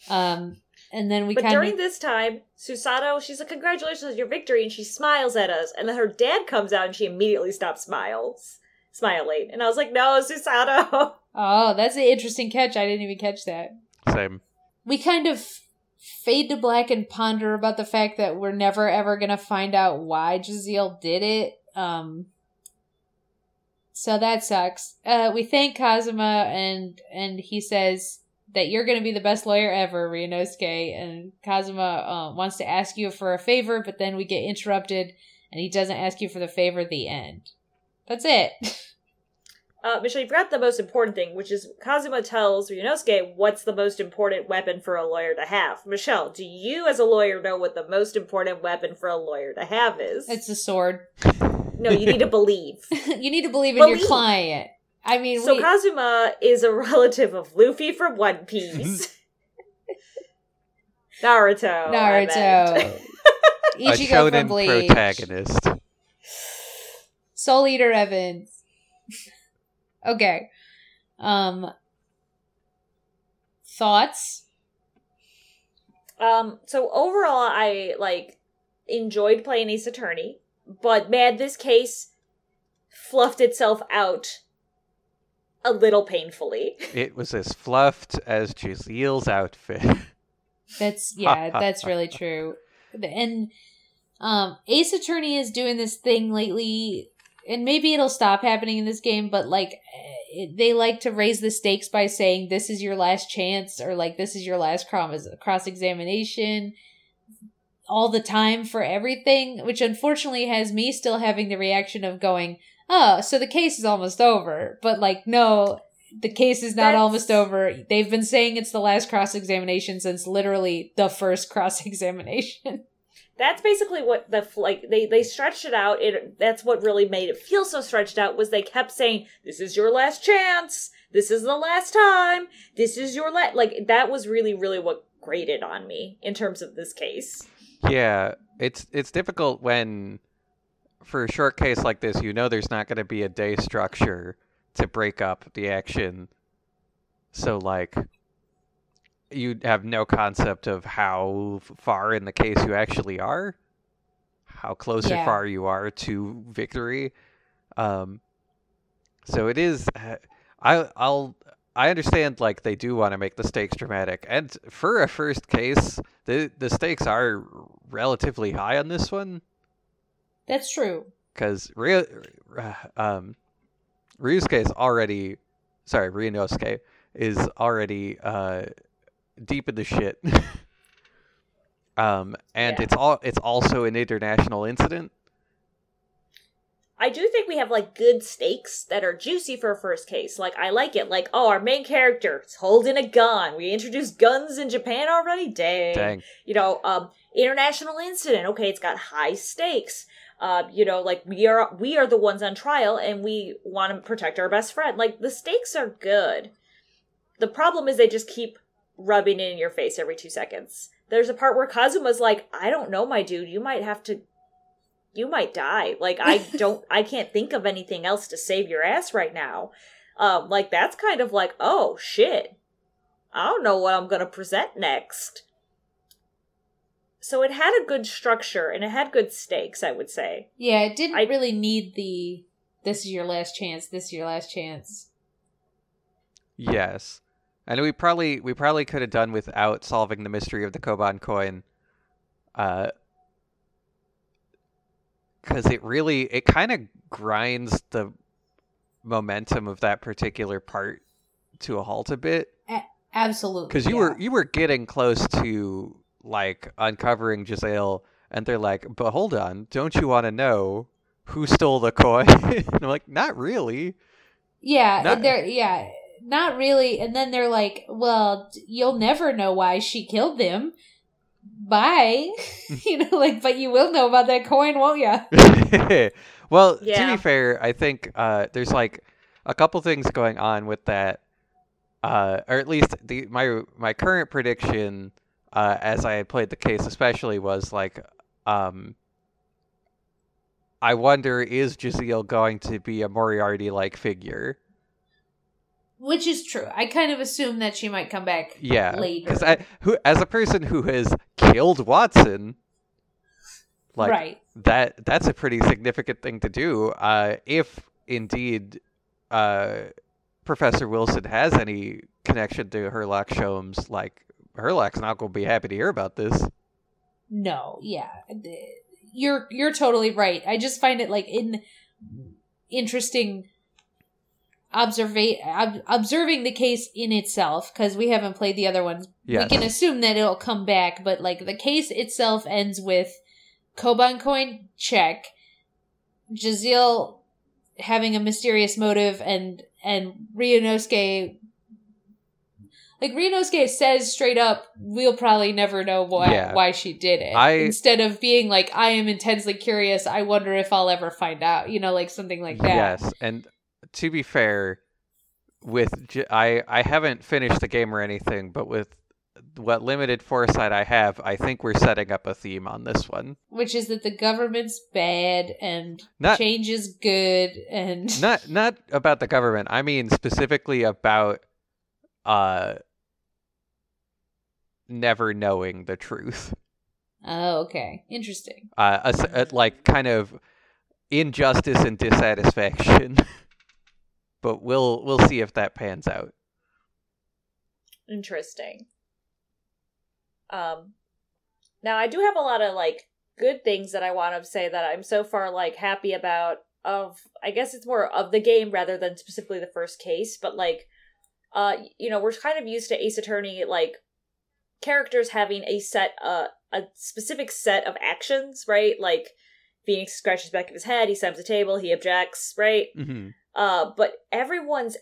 Um, and then we but kind during this time, Susato, she's like, "Congratulations on your victory," and she smiles at us. And then her dad comes out, and she immediately stops smiles, smiling. And I was like, "No, Susato." oh, that's an interesting catch. I didn't even catch that. Same. we kind of fade to black and ponder about the fact that we're never ever gonna find out why Jezaille did it. Um, so that sucks. Uh, we thank Kazuma and and he says that you're gonna be the best lawyer ever, Ryunosuke. And Kazuma uh, wants to ask you for a favor, but then we get interrupted, and he doesn't ask you for the favor at the end. That's it. Uh, Michelle, you forgot the most important thing, which is Kazuma tells Ryunosuke what's the most important weapon for a lawyer to have. Michelle, do you, as a lawyer, know what the most important weapon for a lawyer to have is? it's a sword. no, you need to believe. you need to believe in your client. I mean, So we, Kazuma is a relative of Luffy from One Piece. Naruto. I meant. Naruto. a Ichigo shonen from Bleach. protagonist. Soul Eater Evans. Okay. Um thoughts? Um, so overall, I like enjoyed playing Ace Attorney, but man, this case fluffed itself out a little painfully. It was as fluffed as Jezaille's outfit. That's yeah, that's really true. And um Ace Attorney is doing this thing lately and maybe it'll stop happening in this game, but like they like to raise the stakes by saying this is your last chance or like this is your last cross examination all the time for everything, which unfortunately has me still having the reaction of going, "Oh, so the case is almost over." But like no, the case is not That's- almost over. They've been saying it's the last cross examination since literally the first cross examination. That's basically what the like they they stretched it out. It that's what really made it feel so stretched out was they kept saying, "This is your last chance. This is the last time. This is your la-. like." That was really really what grated on me in terms of this case. Yeah, it's it's difficult when for a short case like this, you know there's not going to be a day structure to break up the action. So like you have no concept of how far in the case you actually are, how close Yeah. or far you are to victory. Um so it is uh, I I'll I understand like they do want to make the stakes dramatic, and for a first case, the the stakes are relatively high on this one That's true. because Ryu, um, Ryusuke is already, sorry, Ryunosuke is already uh, deep in the shit. Um, and Yeah. it's all it's also an international incident. I do think we have like good stakes that are juicy for a first case. Like I like it. Like oh, our main character is holding a gun. We introduced guns in Japan already. Dang. Dang. You know, um, international incident. Okay, it's got high stakes. Uh, you know, like we are we are the ones on trial, and we want to protect our best friend. Like the stakes are good. The problem is they just keep rubbing it in your face every two seconds. There's a part where Kazuma's like, "I don't know, my dude. You might have to you might die. Like I don't I can't think of anything else to save your ass right now. Um like that's kind of like, oh shit. I don't know what I'm going to present next. So it had a good structure and it had good stakes, I would say. Yeah, it didn't I- really need the this is your last chance, this is your last chance. Yes, and we probably we probably could have done without solving the mystery of the Koban coin, uh, because it really it kind of grinds the momentum of that particular part to a halt a bit. Absolutely. Because you yeah. were you were getting close to like uncovering Jezaille, and they're like, "But hold on, don't you want to know who stole the coin?" I'm like, "Not really." Yeah, Not- yeah, not really. And then they're like, "Well, you'll never know why she killed them." Bye. you know, like, but you will know about that coin, won't you? well, to be fair, I think uh, there's like a couple things going on with that, uh, or at least the my my current prediction, uh, as I had played the case, especially was like, um, I wonder is Jezaille going to be a Moriarty like figure? Which is true. I kind of assume that she might come back Yeah, later. because I who as a person who has killed Watson, like right. that that's a pretty significant thing to do. Uh, if indeed uh, Professor Wilson has any connection to Herlock Sholmes, like Herlock's not going to be happy to hear about this. No, yeah. You're you're totally right. I just find it like in interesting observa- ob- observing the case in itself because we haven't played the other ones. Yes. We can assume that it'll come back, but like the case itself ends with Koban coin check, Jezaille having a mysterious motive, and and Ryunosuke. Like Ryunosuke says straight up, we'll probably never know why Yeah. why she did it. I- Instead of being like, I am intensely curious. I wonder if I'll ever find out. You know, like something like that. Yes, and to be fair, with J- I I haven't finished the game or anything, but with what limited foresight I have, I think we're setting up a theme on this one. Which is that the government's bad and Not change is good and not not about the government. I mean specifically about uh never knowing the truth. Oh, okay. Interesting. Uh, a uh, like kind of injustice and dissatisfaction. but we'll we'll see if that pans out. Interesting. Um now I do have a lot of like good things that I want to say that I'm so far like happy about of I guess it's more of the game rather than specifically the first case, but like uh you know, we're kind of used to Ace Attorney like characters having a set uh a specific set of actions, right? Like Phoenix scratches back of his head, he slams the table, he objects, right? hmm Uh, but everyone's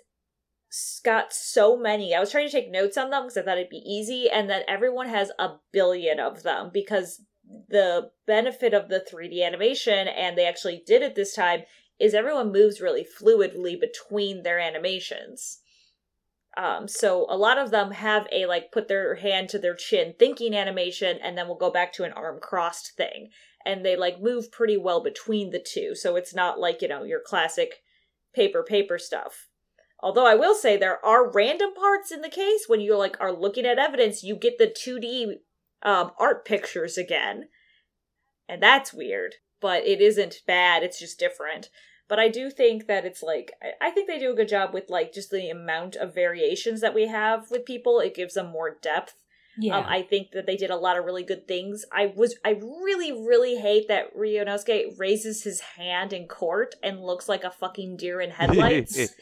got so many. I was trying to take notes on them because I thought it'd be easy, and then everyone has a billion of them because the benefit of the 3D animation, and they actually did it this time, is everyone moves really fluidly between their animations. Um, so a lot of them have a like put their hand to their chin thinking animation, and then we'll go back to an arm crossed thing. And they like move pretty well between the two, so it's not like, you know, your classic paper paper stuff. Although I will say there are random parts in the case when you like are looking at evidence, you get the 2D um, art pictures again, and that's weird. But it isn't bad; it's just different. But I do think that it's like I- I think they do a good job with like just the amount of variations that we have with people. It gives them more depth. Yeah. Um, I think that they did a lot of really good things. I was I really really hate that Ryunosuke raises his hand in court and looks like a fucking deer in headlights.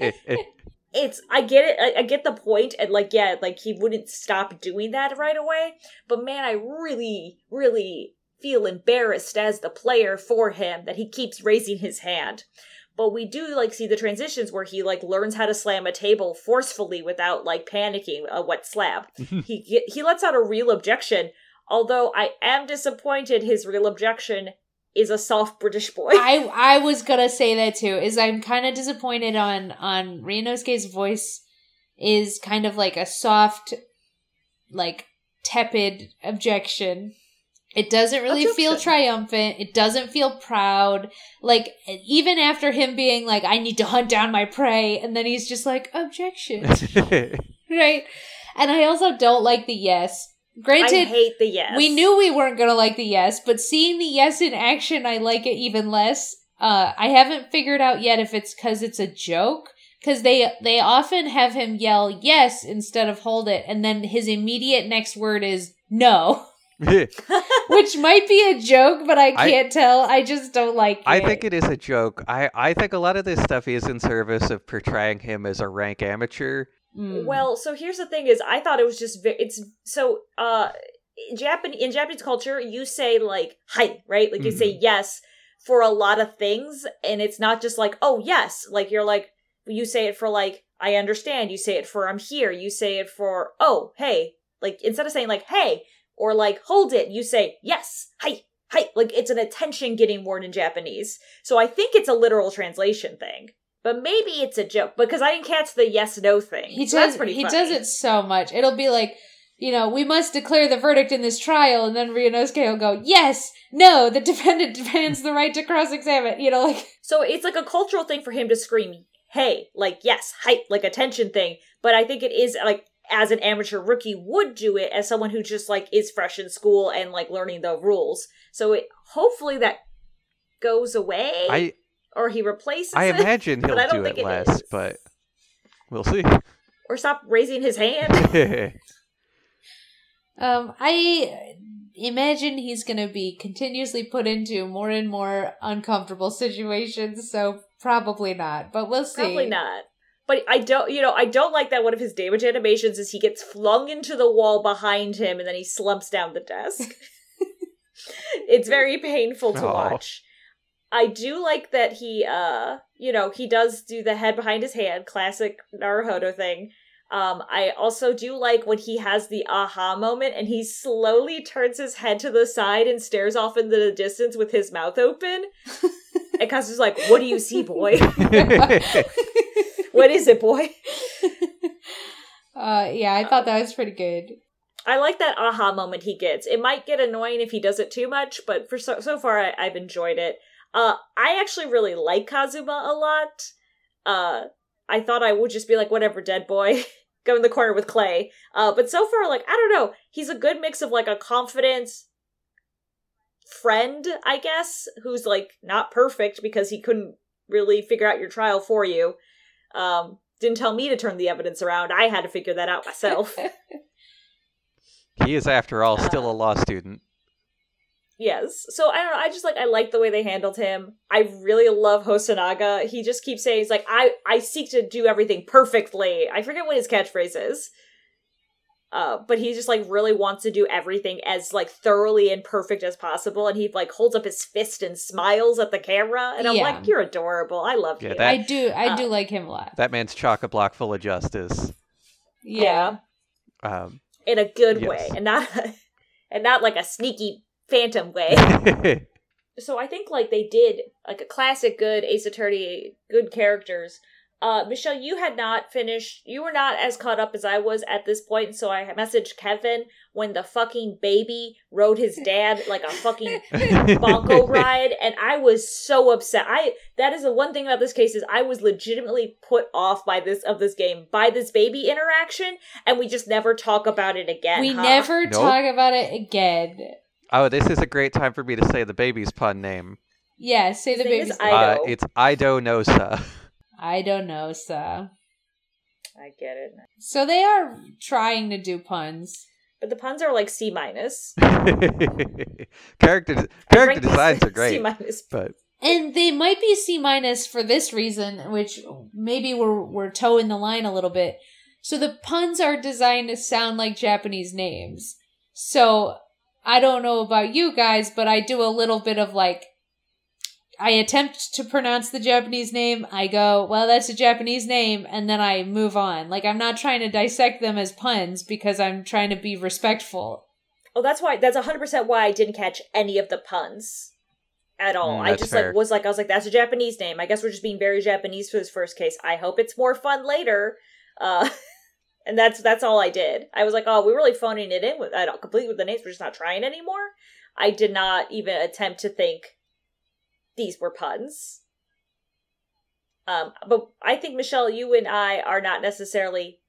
it's I get it. I, I get the point, and like yeah, like he wouldn't stop doing that right away. But man, I really, really feel embarrassed as the player for him that he keeps raising his hand. But we do like see the transitions where he like learns how to slam a table forcefully without like panicking uh, a wet slab. he ge- he lets out a real objection. Although I am disappointed, his real objection is a soft British boy. I I was gonna say that too. Is I'm kind of disappointed on on Ryunosuke's voice is kind of like a soft, like tepid objection. It doesn't really feel Objection. triumphant. It doesn't feel proud. Like even after him being like, "I need to hunt down my prey," and then he's just like, "Objection," right? And I also don't like the yes. I Granted, hate the yes. we knew we weren't gonna like the yes, but seeing the yes in action, I like it even less. Uh, I haven't figured out yet if it's because it's a joke, because they they often have him yell yes instead of hold it, and then his immediate next word is no, which might be a joke, but I I- can't tell. I just don't like. I it. think it is a joke. I, I think a lot of this stuff is in service of portraying him as a rank amateur. Mm. Well, so here's the thing: is I thought it was just ve- it's so uh, in Japan in Japanese culture, you say like "hi," right? Like you say yes for a lot of things, and it's not just like "oh yes." Like you're like you say it for like "I understand." You say it for "I'm here." You say it for "oh hey." Like instead of saying like "hey" or like "hold it," you say "yes," "hi." Hi, like it's an attention getting word in Japanese. So I think it's a literal translation thing. But maybe it's a joke because I didn't catch the yes no thing. he So does that's pretty he funny. does it so much. It'll be like, you know, we must declare the verdict in this trial, and then Ryunosuke will go, yes, no, the defendant demands the right to cross-examine. You know, like So it's like a cultural thing for him to scream, hey, like yes, hype, like attention thing. But I think it is like as an amateur rookie would do it as someone who just like is fresh in school and like learning the rules. So it hopefully that goes away I or he replaces I it imagine but he'll I don't do think it it less, is. but we'll see. or stop raising his hand. Um, I imagine he's going to be continuously put into more and more uncomfortable situations, so probably not, but we'll see. Probably not. But I don't, you know, I don't like that one of his damage animations is he gets flung into the wall behind him and then he slumps down the desk. it's very painful to Aw. watch. I do like that he, uh, you know, he does do the head behind his hand, classic Naruhodo thing. Um, I also do like when he has the aha moment and he slowly turns his head to the side and stares off into the distance with his mouth open. and Kazu's like, What do you see, boy? what is it, boy? uh, yeah, I thought that was pretty good. I like that aha moment he gets. It might get annoying if he does it too much, but for so so far I, I've enjoyed it. Uh, I actually really like Kazuma a lot. Uh, I thought I would just be like, whatever, dead boy, go in the corner with Clay. Uh, but so far, like I don't know, he's a good mix of like a confident friend, I guess, who's like not perfect because he couldn't really figure out your trial for you. Um, didn't tell me to turn the evidence around. I had to figure that out myself. he is, after all, still Uh, a law student. Yes. So I don't know. I just like I like the way they handled him. I really love Hosonaga. He just keeps saying he's like I I seek to do everything perfectly. I forget what his catchphrase is. Uh, but he just like really wants to do everything as like thoroughly and perfect as possible, and he like holds up his fist and smiles at the camera, and I'm Yeah. like, "You're adorable. I love Yeah, you." that- I do, I uh, do like him a lot. That man's chock a block full of justice. Yeah. Um, in a good Yes. way, and not and not like a sneaky phantom way. so I think like they did like a classic good Ace Attorney, good characters. Uh, Michelle, you had not finished. You were not as caught up as I was at this point. So I messaged Kevin when the fucking baby rode his dad like a fucking bonko ride, and I was so upset. I that is the one thing about this case is I was legitimately put off by this of this game by this baby interaction, and we just never talk about it again. we huh? never Nope. talk about it again. oh, this is a great time for me to say the baby's pun name. Yeah, say the His name is baby's I- Uh, Ido. it's Ido Nosa. I don't know, so. I get it, So they are trying to do puns. but the puns are like C minus. character character designs are great. C great, minus. but And they might be C minus for this reason, which maybe we're we're toeing the line a little bit. So the puns are designed to sound like Japanese names. So I don't know about you guys, but I do a little bit of like I attempt to pronounce the Japanese name. I go, well, that's a Japanese name, and then I move on. Like I'm not trying to dissect them as puns because I'm trying to be respectful. Oh, that's why. That's hundred percent why I didn't catch any of the puns at all. Mm, I just fair. like was like I was like that's a Japanese name. I guess we're just being very Japanese for this first case. I hope it's more fun later. Uh, and that's that's all I did. I was like, oh, we're really phoning it in with I don't complete with the names. We're just not trying anymore. I did not even attempt to think these were puns. Um, but I think Michelle, you and I are not necessarily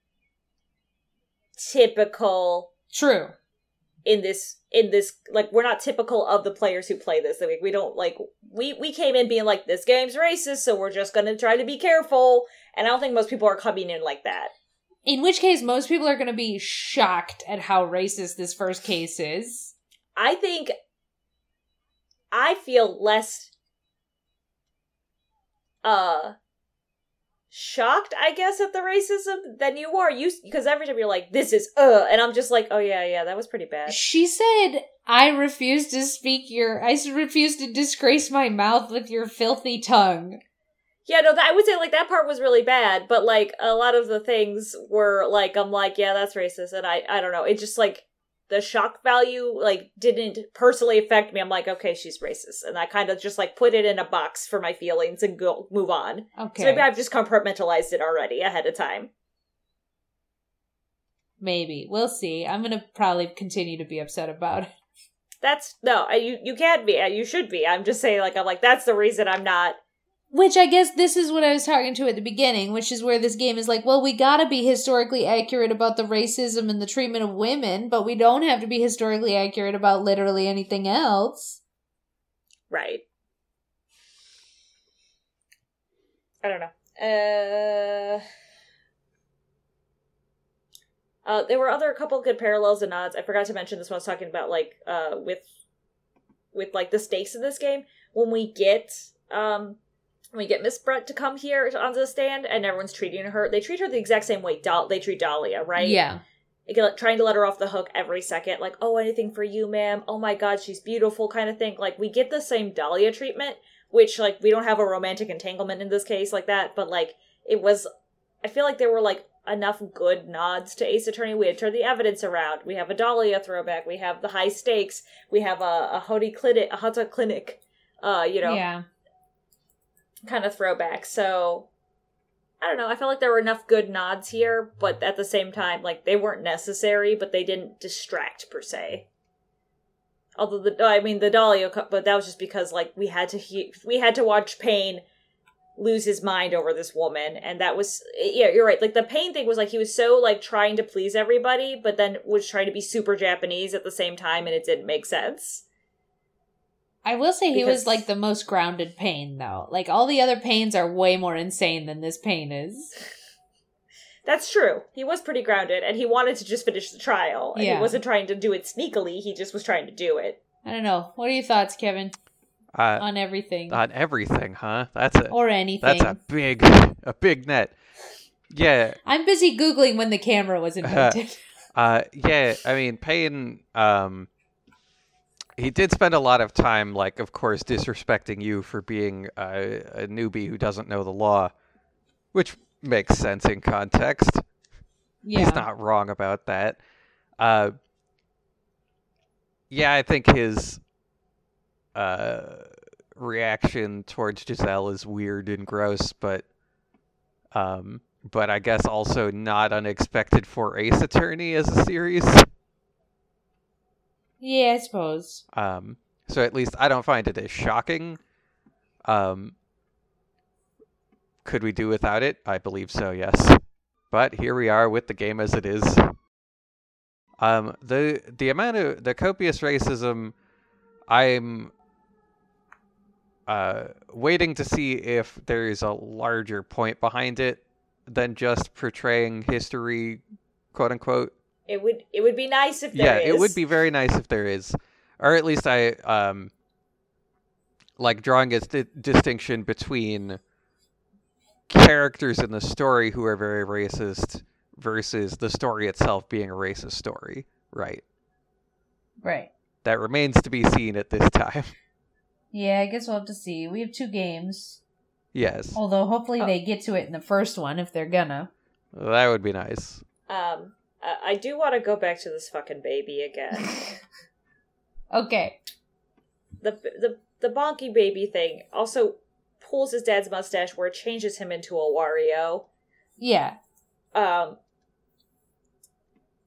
typical True. in this in this like we're not typical of the players who play this like we don't like we we came in being like this game's racist so we're just gonna try to be careful and i don't think most people are coming in like that In which case, most people are going to be shocked at how racist this first case is. i think i feel less uh shocked i guess at the racism than you are. You because every time you're like this is uh and i'm just like oh yeah yeah that was pretty bad. She said, I refuse to speak your, I refuse to disgrace my mouth with your filthy tongue. Yeah, no, that, I would say like that part was really bad, but like a lot of the things were like I'm like, yeah, that's racist, and I I don't know, it just like the shock value like didn't personally affect me. I'm like, okay, she's racist, and I kind of just like put it in a box for my feelings and go move on. Okay. So maybe I've just compartmentalized it already ahead of time. Maybe. We'll see. I'm going to probably continue to be upset about it. That's no, you you can't be, you should be. I'm just saying like I'm like that's the reason I'm not. Which I guess this is what I was talking to at the beginning, which is where this game is like, well, we gotta be historically accurate about the racism and the treatment of women, but we don't have to be historically accurate about literally anything else. Right. I don't know. Uh, uh, there were other couple good parallels and nods. I forgot to mention this when I was talking about like uh with with like the stakes in this game. When we get um we get Miss Brett to come here onto the stand and everyone's treating her, they treat her the exact same way Dal- they treat Dahlia, right? Yeah. Like, trying to let her off the hook every second, like, oh, anything for you, ma'am. Oh my god, she's beautiful, kind of thing. Like, we get the same Dahlia treatment, which, like, we don't have a romantic entanglement in this case like that, but, like, it was. I feel like there were, like, enough good nods to Ace Attorney. We had turned the evidence around. We have a Dahlia throwback. We have the high stakes. We have a, a Hotti clinic, a Hata clinic, uh, you know, Yeah. Kind of throwback. So I don't know. I felt like there were enough good nods here, but at the same time, like they weren't necessary, but they didn't distract per se. Although the, I mean, the Dahlia, co- but that was just because like we had to he- we had to watch Payne lose his mind over this woman, and that was yeah, you're right. Like the Payne thing was like he was so like trying to please everybody, but then was trying to be super Japanese at the same time, and it didn't make sense. I will say he was like the most grounded Payne though. Like all the other Paynes are way more insane than this Payne is. That's true. He was pretty grounded, and he wanted to just finish the trial. And Yeah. he wasn't trying to do it sneakily. He just was trying to do it. I don't know. What are your thoughts, Kevin, Uh, on everything on everything, huh? That's a or anything? that's a big a big net. Yeah, I'm busy googling when the camera was invented. uh, yeah. I mean, Payne Um, he did spend a lot of time, like, of course, disrespecting you for being a, a newbie who doesn't know the law, which makes sense in context. yeah. He's not wrong about that. Uh, yeah, I think his uh, reaction towards Jezaille is weird and gross, but um, but I guess also not unexpected for Ace Attorney as a series. Yeah, I suppose. Um, so at least I don't find it as shocking. Um, could we do without it? I believe so, yes. But here we are with the game as it is. Um, the the amount of the copious racism, I'm uh, waiting to see if there is a larger point behind it than just portraying history, quote unquote It would it would be nice if there yeah, is. it would be very nice if there is, or at least I um like drawing a di- distinction between characters in the story who are very racist versus the story itself being a racist story, right? Right. That remains to be seen at this time. Yeah, I guess we'll have to see. We have two games. yes, Although hopefully Oh. they get to it in the first one if they're gonna. that would be nice. Um, I, I do want to go back to this fucking baby again. Okay. the the the bonky baby thing also pulls his dad's mustache where it changes him into a Wario. Yeah. Um,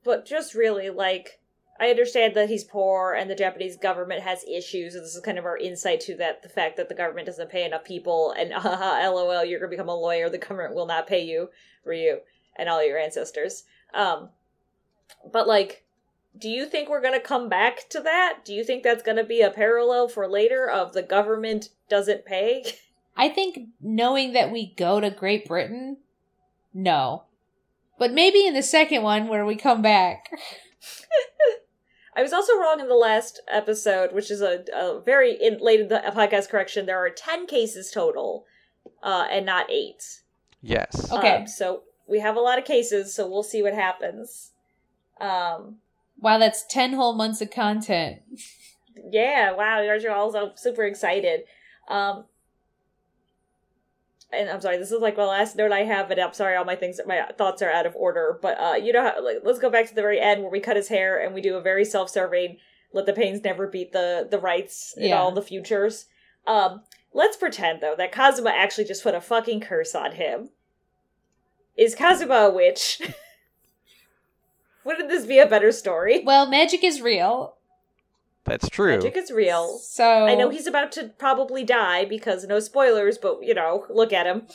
but just really like I understand that he's poor and the Japanese government has issues, and this is kind of our insight to that the fact that the government doesn't pay enough people, and haha, lol, you're gonna become a lawyer, the government will not pay you for you and all your ancestors. Um, but like, do you think we're gonna come back to that? Do you think that's gonna be a parallel for later of the government doesn't pay? I think knowing that we go to Great Britain, no. But maybe in the second one where we come back. I was also wrong in the last episode, which is a, a very in, late in the podcast correction. There are ten cases total, uh, and not eight. Yes. Okay. Um, so we have a lot of cases, so we'll see what happens. Um, Wow, that's 10 whole months of content. yeah, wow, you guys are all so super excited. Um, and I'm sorry, this is like my last note I have, and I'm sorry, all my things, my thoughts are out of order. But uh, you know, how, like, let's go back to the very end where we cut his hair and we do a very self-serving "Let the Paynes never beat the the Wrights" in Yeah. all the futures. Um, let's pretend though that Kazuma actually just put a fucking curse on him. Is Kazuma a witch? Wouldn't this be a better story? Well, magic is real. That's true. Magic is real. So I know he's about to probably die because no spoilers, but you know, look at him.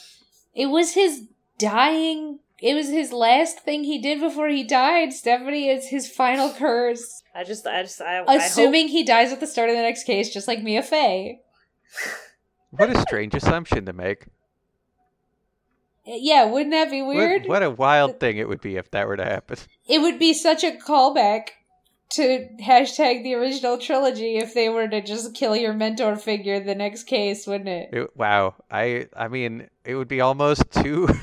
it was his dying it was his last thing he did before he died, Stephanie. It's his final curse. I just, I just, I, I hope Assuming he dies at the start of the next case, just like Mia Fey. What a strange assumption to make. Yeah, wouldn't that be What- weird? What, a wild thing it would be if that were to happen. It would be such a callback to hashtag the original trilogy if they were to just kill your mentor figure the next case, wouldn't it? It- wow. I I mean, it would be almost too.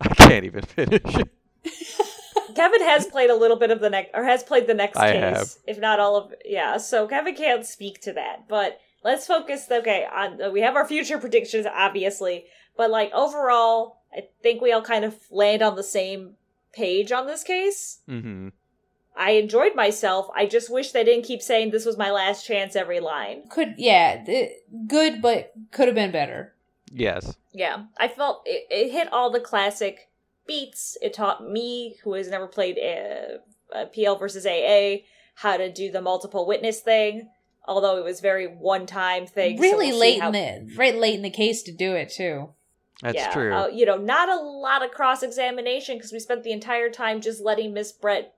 I can't even finish. Kevin has played a little bit of the next, or has played the next I case, have. if not all of. Yeah, so Kevin can't speak to that, but let's focus. Okay, on uh, we have our future predictions, obviously, but like overall, I think we all kind of land on the same page on this case. Mm-hmm. I enjoyed myself. I just wish they didn't keep saying this was my last chance every line. Could yeah, th- good, but could have been better. Yes. Yeah, I felt it, it hit all the classic beats. It taught me, who has never played a, uh, PL versus AA, how to do the multiple witness thing. Although it was very one time thing. so really we'll late how- in the right late in the case to do it too. That's yeah, true. Uh, you know, not a lot of cross examination because we spent the entire time just letting Miss Brett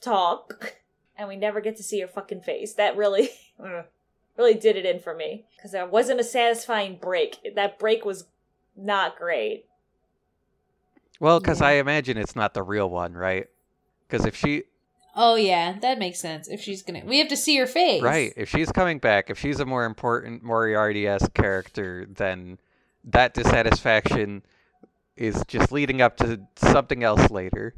talk, and we never get to see her fucking face. That really, really did it in for me because there wasn't a satisfying break. That break was not great. well, because Yeah. I imagine it's not the real one, right? Because if she, Oh yeah, that makes sense. If she's gonna, we have to see her face. right, if she's coming back, if she's a more important Moriarty esque character, then that dissatisfaction is just leading up to something else later.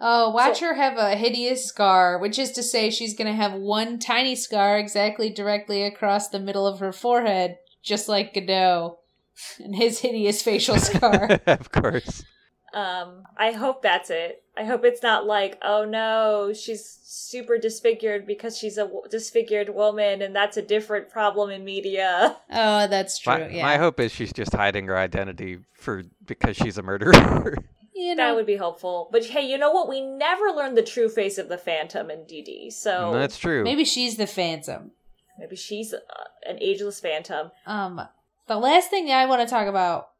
Oh, watch So- her have a hideous scar, which is to say she's going to have one tiny scar exactly directly across the middle of her forehead, just like Godot and his hideous facial scar. of course. Um, I hope that's it. I hope it's not like, oh no, she's super disfigured because she's a w- disfigured woman, and that's a different problem in media. oh, that's true. My, yeah. my hope is she's just hiding her identity for because she's a murderer. you know, That would be helpful. But hey, you know what? We never learned the true face of the Phantom in DD, so That's true. maybe she's the Phantom. maybe she's uh, an ageless Phantom. Um, the last thing I want to talk about,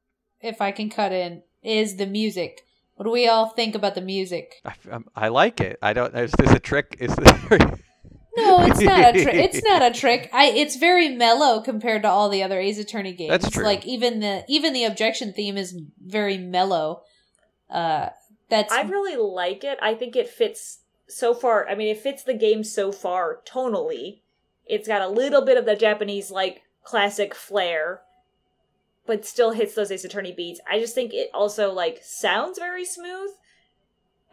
if I can cut in, is the music. What do we all think about the music? I, um, I like it. I don't. Is this a trick? Is this, No, it's not a trick. It's not a trick. I. It's very mellow compared to all the other Ace Attorney games. That's true. Like even the even the objection theme is very mellow. Uh, that's I really like it. I think it fits so far. I mean, it fits the game so far tonally. It's got a little bit of the Japanese like classic flair, but still hits those Ace Attorney beats. I just think it also like sounds very smooth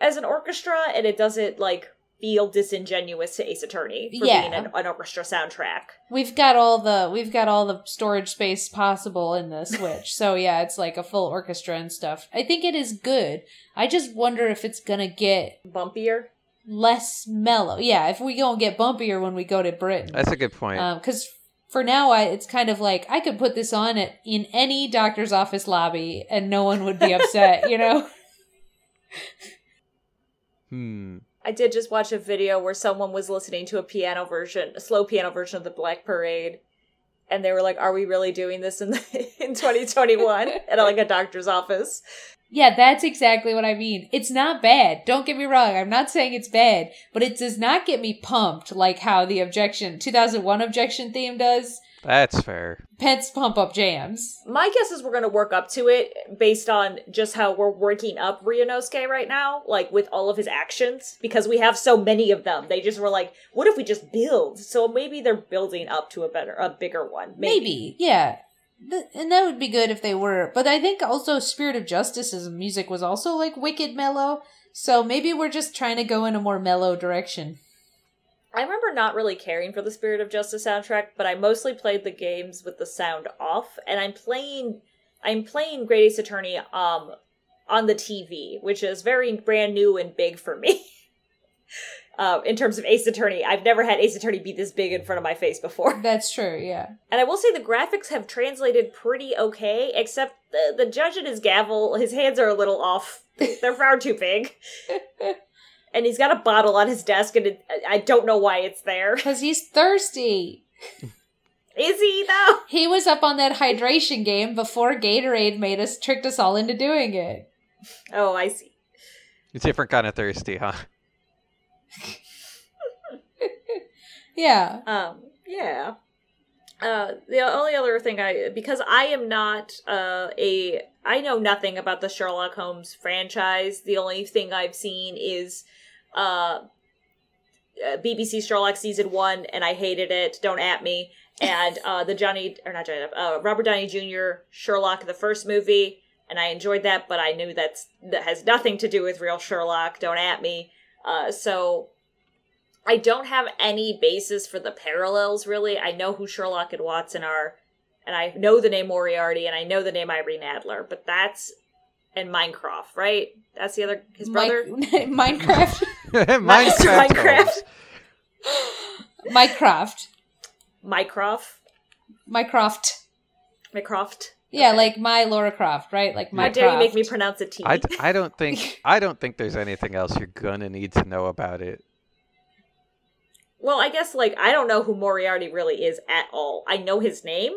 as an orchestra, and it doesn't like feel disingenuous to Ace Attorney for Yeah. being an, an orchestra soundtrack. We've got all the we've got all the storage space possible in the Switch. so yeah, it's like a full orchestra and stuff. I think it is good. I just wonder if it's gonna get Bumpier. less mellow. Yeah, if we gonna get bumpier when we go to Britain. That's a good point. Uh, because for now I, it's kind of like i could put this on at, in any doctor's office lobby and no one would be upset you know hmm. I did just watch a video where someone was listening to a piano version, a slow piano version of the Black Parade, and they were like, "Are we really doing this in in 2021 at like a doctor's office?" yeah that's exactly what i mean. It's not bad. Don't get me wrong. I'm not saying it's bad but it does not get me pumped like how the objection 2001 objection theme does That's fair. Pets pump up jams My guess is we're going to work up to it based on just how we're working up Ryunosuke right now, like with all of his actions, because we have so many of them. They just were like, "What if we just build?" So maybe they're building up to a better, a bigger one. maybe, yeah Th- and that would be good if they were but i think also spirit of justice's music was also like wicked mellow so maybe we're just trying to go in a more mellow direction I remember not really caring for the Spirit of Justice soundtrack, but I mostly played the games with the sound off, and I'm playing I'm playing Great Ace Attorney um on the TV, which is very brand new and big for me. uh, in terms of Ace Attorney, I've never had Ace Attorney be this big in front of my face before. That's true, yeah. And I will say the graphics have translated pretty okay, except the, the judge and his gavel, his hands are a little off. They're far too big. And he's got a bottle on his desk, and it, I don't know why it's there. Because he's thirsty. Is he though? He was up on that hydration game before Gatorade made us tricked us all into doing it. Oh, I see. It's a different kind of thirsty, huh? Yeah. Um, yeah. Uh, the only other thing I because I am not uh a I know nothing about the Sherlock Holmes franchise. The only thing I've seen is uh, uh BBC Sherlock season one, and I hated it. Don't at me. And uh, the Johnny or not Johnny, uh, Robert Downey Jr. Sherlock the first movie, and I enjoyed that, but I knew that's that has nothing to do with real Sherlock. Don't at me. Uh, so I don't have any basis for the parallels, really. I know who Sherlock and Watson are, and I know the name Moriarty, and I know the name Irene Adler, but that's. And Minecraft, right? That's the other. His brother? Mi- Minecraft. Minecraft. Minecraft. Minecraft. Minecraft. Mycroft? Mycroft. Mycroft? Yeah, Okay. like my Lara Croft, right? Like How dare you make me Mycroft. pronounce a T? I, I don't think I don't think there's anything else you're gonna need to know about it. well, I guess, like, I don't know who Moriarty really is at all. I know his name,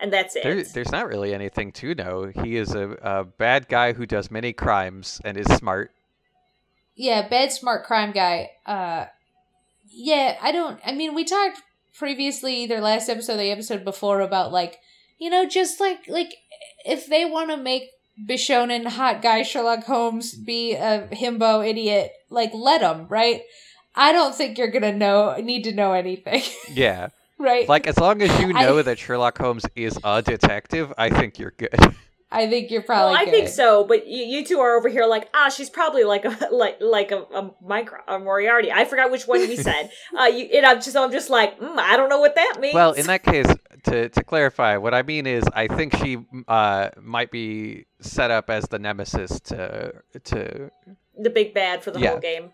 and that's it. There, there's not really anything to know. He is a, a bad guy who does many crimes and is smart. Yeah, bad smart crime guy. Uh yeah, I don't I mean we talked previously either last episode or the episode before about like you know, just like like if they wanna make Bishonen hot guy Sherlock Holmes be a himbo idiot, like let him, right? I don't think you're gonna know need to know anything. Yeah, right? like as long as you I- know that Sherlock Holmes is a detective, I think you're good. I think you're well, probably I think so, but you, you two are over here like, ah, she's probably like a like like a, a micro a Moriarty. I forgot which one we said. uh, you, and I'm just I'm just like, mm, I don't know what that means. Well, in that case, to to clarify, what I mean is, I think she uh, might be set up as the nemesis to to. the big bad for the Yeah. whole game.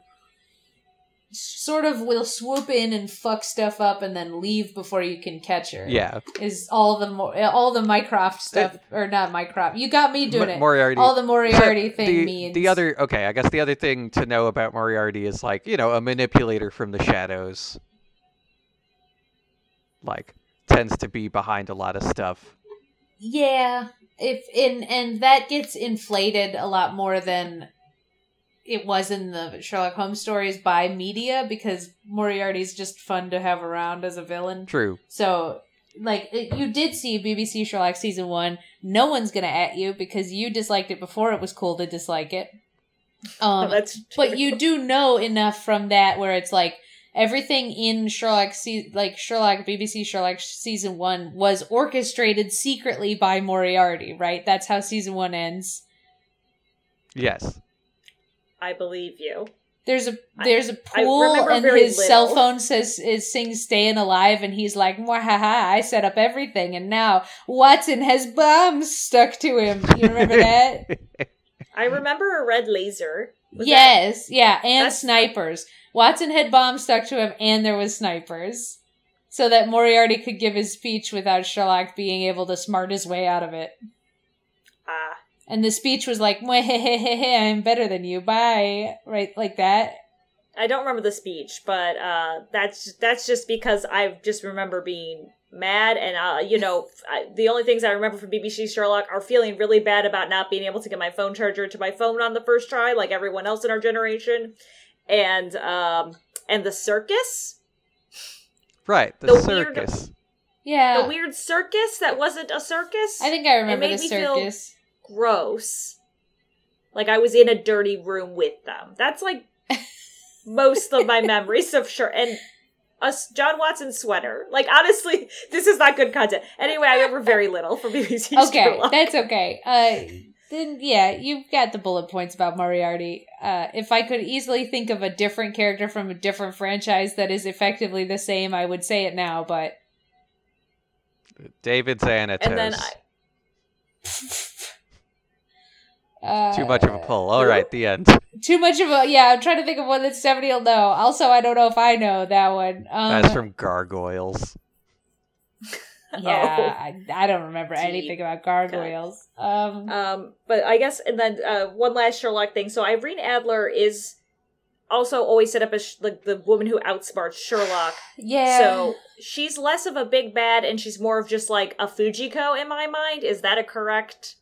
Sort of will swoop in and fuck stuff up and then leave before you can catch her. Yeah, is all the mo- all the Mycroft stuff or not Mycroft. You got me doing Mo- it. Moriarty. all the Moriarty thing the, means the other okay i guess the other thing to know about moriarty is like you know a manipulator from the shadows like tends to be behind a lot of stuff Yeah, if in and that gets inflated a lot more than it was in the Sherlock Holmes stories by media because Moriarty's just fun to have around as a villain. true So, like, it, you did see BBC Sherlock season one. No one's gonna at you because you disliked it before it was cool to dislike it. Um, That's but you do know enough from that where it's like everything in Sherlock, se- like Sherlock, BBC Sherlock season one, was orchestrated secretly by Moriarty. Right? That's how season one ends. Yes. I believe you. There's a there's a pool and very his cell phone says is sings "Staying Alive" and he's like, "Mwahaha! I set up everything and now Watson has bombs stuck to him." You remember that? I remember a red laser. Was that- yes, yeah, and That's- snipers. Watson had bombs stuck to him, and there was snipers, so that Moriarty could give his speech without Sherlock being able to smart his way out of it. And the speech was like, I'm better than you. Bye." Right, like that. I don't remember the speech, but uh, that's that's just because I just remember being mad, and uh, you know, I, the only things I remember from BBC Sherlock are feeling really bad about not being able to get my phone charger to my phone on the first try, like everyone else in our generation, and um, and the circus, Right. The, The weird- circus. Yeah, the weird circus that wasn't a circus. I think I remember made the me feel- circus. Gross. Like I was in a dirty room with them. That's like most of my memories of sure and a John Watson sweater. Like honestly, this is not good content. Anyway, I remember very little from BBC Okay, Sherlock. that's okay. Uh, then yeah, you've got the bullet points about Moriarty. Uh, if I could easily think of a different character from a different franchise that is effectively the same, I would say it now. But David Xanatos. and then I, uh, Too much of a pull. All right, the end. Too much of a yeah. I'm trying to think of one that Stephanie will know. Also, I don't know if I know that one. Um, That's from Gargoyles. yeah, I, I don't remember Deep anything about gargoyles. Um, um, but I guess and then uh, one last Sherlock thing. So Irene Adler is also always set up as sh- like the woman who outsmarts Sherlock. yeah. So she's less of a big bad, and she's more of just like a Fujiko in my mind. Is that a correct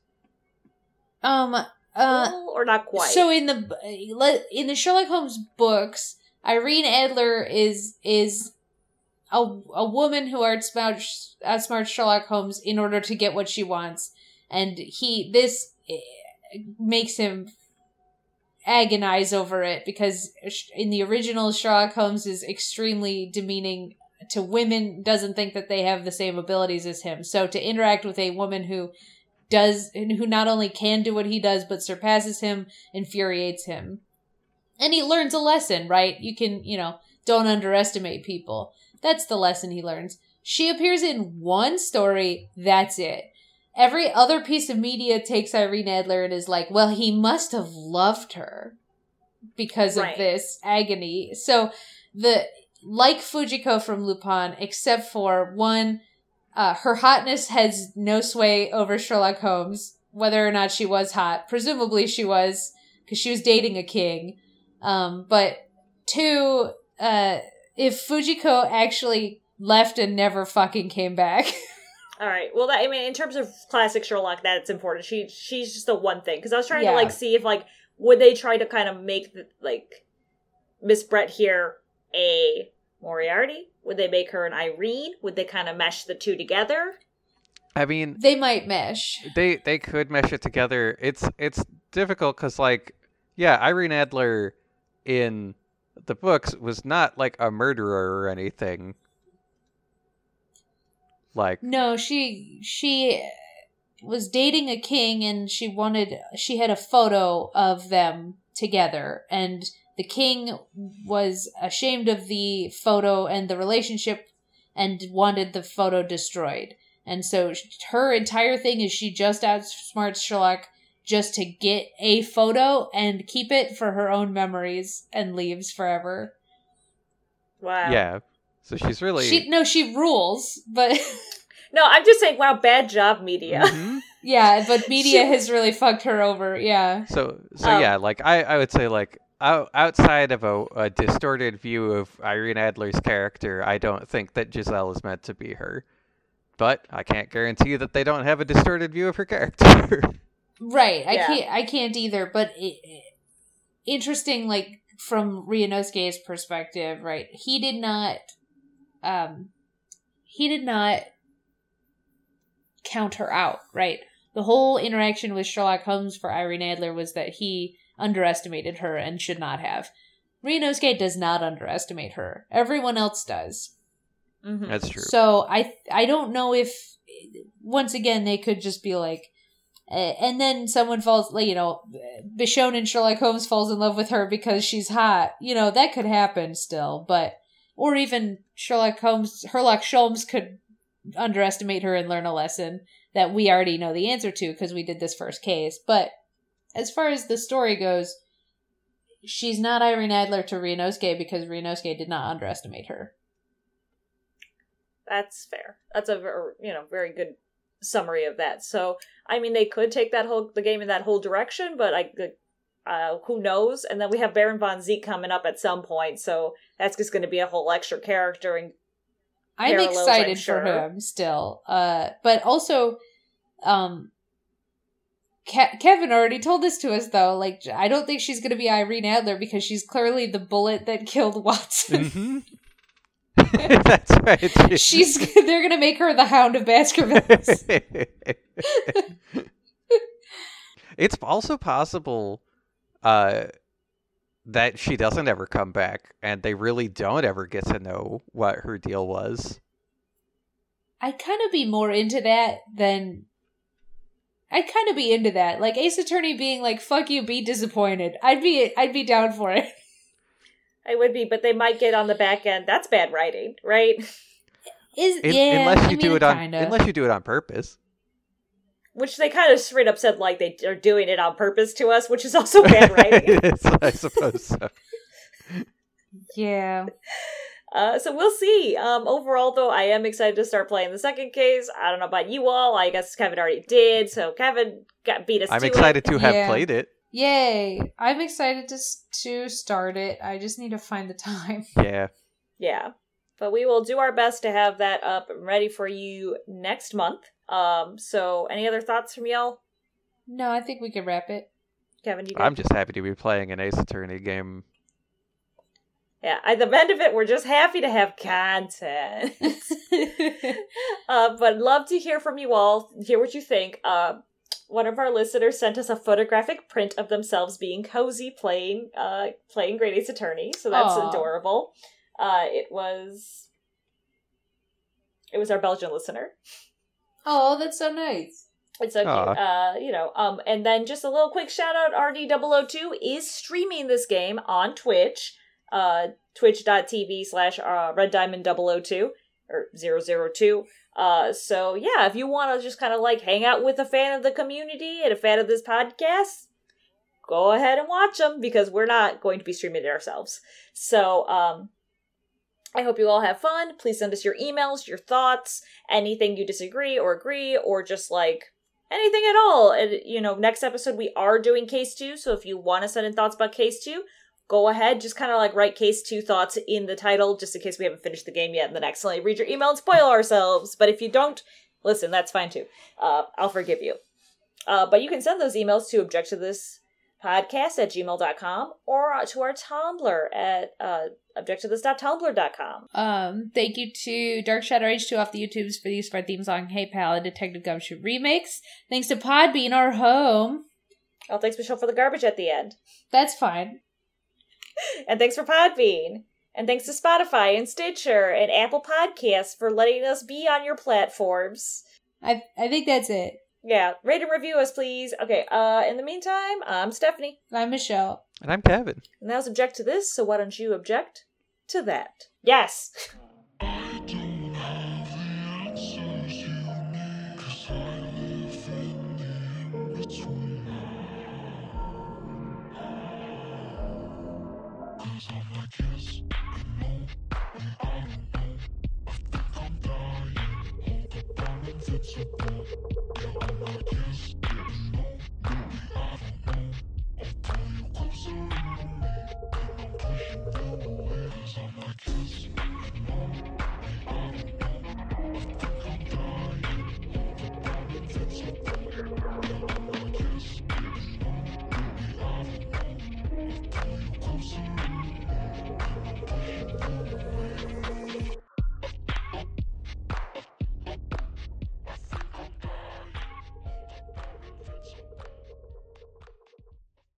um, uh, or not quite? So in the in the Sherlock Holmes books, Irene Adler is is a a woman who outsmarts outsmarts Sherlock Holmes in order to get what she wants, and he this eh, makes him agonize over it because in the original Sherlock Holmes is extremely demeaning to women doesn't think that they have the same abilities as him so to interact with a woman who does who not only can do what he does but surpasses him infuriates him. And he learns a lesson right? You can you know don't underestimate people. That's the lesson he learns. She appears in one story that's it. Every other piece of media takes irene adler and is like well he must have loved her because Right. of this agony. So the like fujiko from lupin except for one uh, her hotness has no sway over Sherlock Holmes, whether or not she was hot. Presumably she was, because she was dating a king. Um, but two, uh, if Fujiko actually left and never fucking came back. All right. Well, that, I mean, in terms of classic Sherlock, that's important. She she's just the one thing because I was trying Yeah. to like see if like would they try to kind of make the, like Miss Brett here a Moriarty? Would they make her an Irene? Would they kind of mesh the two together? I mean, they might mesh. they they could mesh it together. It's it's difficult because like yeah, Irene Adler in the books was not like a murderer or anything. Like No, she, she was dating a king and she wanted, she had a photo of them together and the king was ashamed of the photo and the relationship and wanted the photo destroyed. And so her entire thing is she just outsmarts Sherlock just to get a photo and keep it for her own memories and leaves forever. Wow. yeah, so she's really She no, she rules, but No, I'm just saying. Wow, bad job, media. Mhm. yeah, but media She- has really fucked her over. Yeah. So so Um, yeah, like I I would say like out, outside of a, a distorted view of Irene Adler's character, I don't think that Jezaille is meant to be her. But I can't guarantee that they don't have a distorted view of her character. Right. I Yeah. can't. I can't either. But it, it- interesting, like from Ryunosuke's perspective, right? He did not. Um, he did not count her out. Right. The whole interaction with Sherlock Holmes for Irene Adler was that he underestimated her and should not have. Ryunosuke does not underestimate her. Everyone else does. Mhm. That's true. So I I don't know if once again they could just be like, eh, and then someone falls like you know, Bishonen Sherlock Holmes falls in love with her because she's hot. You know that could happen still, but or even Sherlock Holmes, Herlock Sholmes could underestimate her and learn a lesson that we already know the answer to because we did this first case. But as far as the story goes, she's not Irene Adler to Ryunosuke because Ryunosuke did not underestimate her. That's fair. That's a ver- you know very good summary of that. So I mean, they could take that whole the game in that whole direction, but I uh, who knows? And then we have Barok van Zieks coming up at some point, so that's just going to be a whole extra character. And I'm excited I'm for him still. Uh, but also, um, Ke- Kevin already told this to us though. Like, I don't think she's gonna be Irene Adler because she's clearly the bullet that killed Watson. hmm That's right. she's they're gonna make her the Hound of Baskervilles. it's also possible uh, that she doesn't ever come back, and they really don't ever get to know what her deal was. I'd kind of be more into that than. I'd kind of be into that, like Ace Attorney being like "fuck you," be disappointed. I'd be, I'd be down for it. I would be, but they might get on the back end. That's bad writing, right? Is In- yeah, unless you I do mean, it on kinda. unless you do it on purpose. Which they kind of straight up said like they are doing it on purpose to us, which is also bad writing. I suppose so. yeah. Uh, so we'll see. Um, overall, though, I am excited to start playing the second case. I don't know about you all. I guess Kevin already did, so Kevin got beat us. I'm to excited to have Yeah. played it. Yay! I'm excited to to start it. I just need to find the time. Yeah. Yeah, but we will do our best to have that up and ready for you next month. Um, so any other thoughts from y'all, No, I think we can wrap it. Kevin? You I'm just happy to be playing an Ace Attorney game. Yeah. At the end of it, we're just happy to have content. uh, but love to hear from you all, hear what you think. Uh, one of our listeners sent us a photographic print of themselves being cozy playing uh, playing Great Ace Attorney, so that's Aw. adorable. Uh, it was it was our Belgian listener. oh, that's so nice. It's so cute. Uh, you know, um, and then just a little quick shout out RD002 is streaming this game on Twitch, uh, twitch.tv slash uh, Red Diamond 002 or 002. Uh, so yeah, if you want to just kind of like hang out with a fan of the community and a fan of this podcast, go ahead and watch them because we're not going to be streaming it ourselves. So, um, I hope you all have fun. Please send us your emails, your thoughts, anything you disagree or agree, or just like anything at all. And you know, next episode we are doing case two, so if you want to send in thoughts about case two, go ahead. Just kind of like write case two thoughts in the title, just in case we haven't finished the game yet, and then accidentally read your email and spoil ourselves. But if you don't, listen, that's fine too. Uh, I'll forgive you. Uh, but you can send those emails to object to this podcast at gmail.com or to our Tumblr at uh, objectivethis.tumblr.com. Um, thank you to Dark Shadow H2 off the YouTubes for the use of our theme song Hey Pal and Detective Gumshoe remakes. Thanks to Podbean, our home. Oh, thanks, Michelle, for the garbage at the end. That's fine. And thanks for Podbean. And thanks to Spotify and Stitcher and Apple Podcasts for letting us be on your platforms. I I think that's it. Yeah, rate and review us, please. Okay, uh, in the meantime, I'm Stephanie. I'm Michelle. And I'm Kevin. And that was object to this, so why don't you object to that? Yes!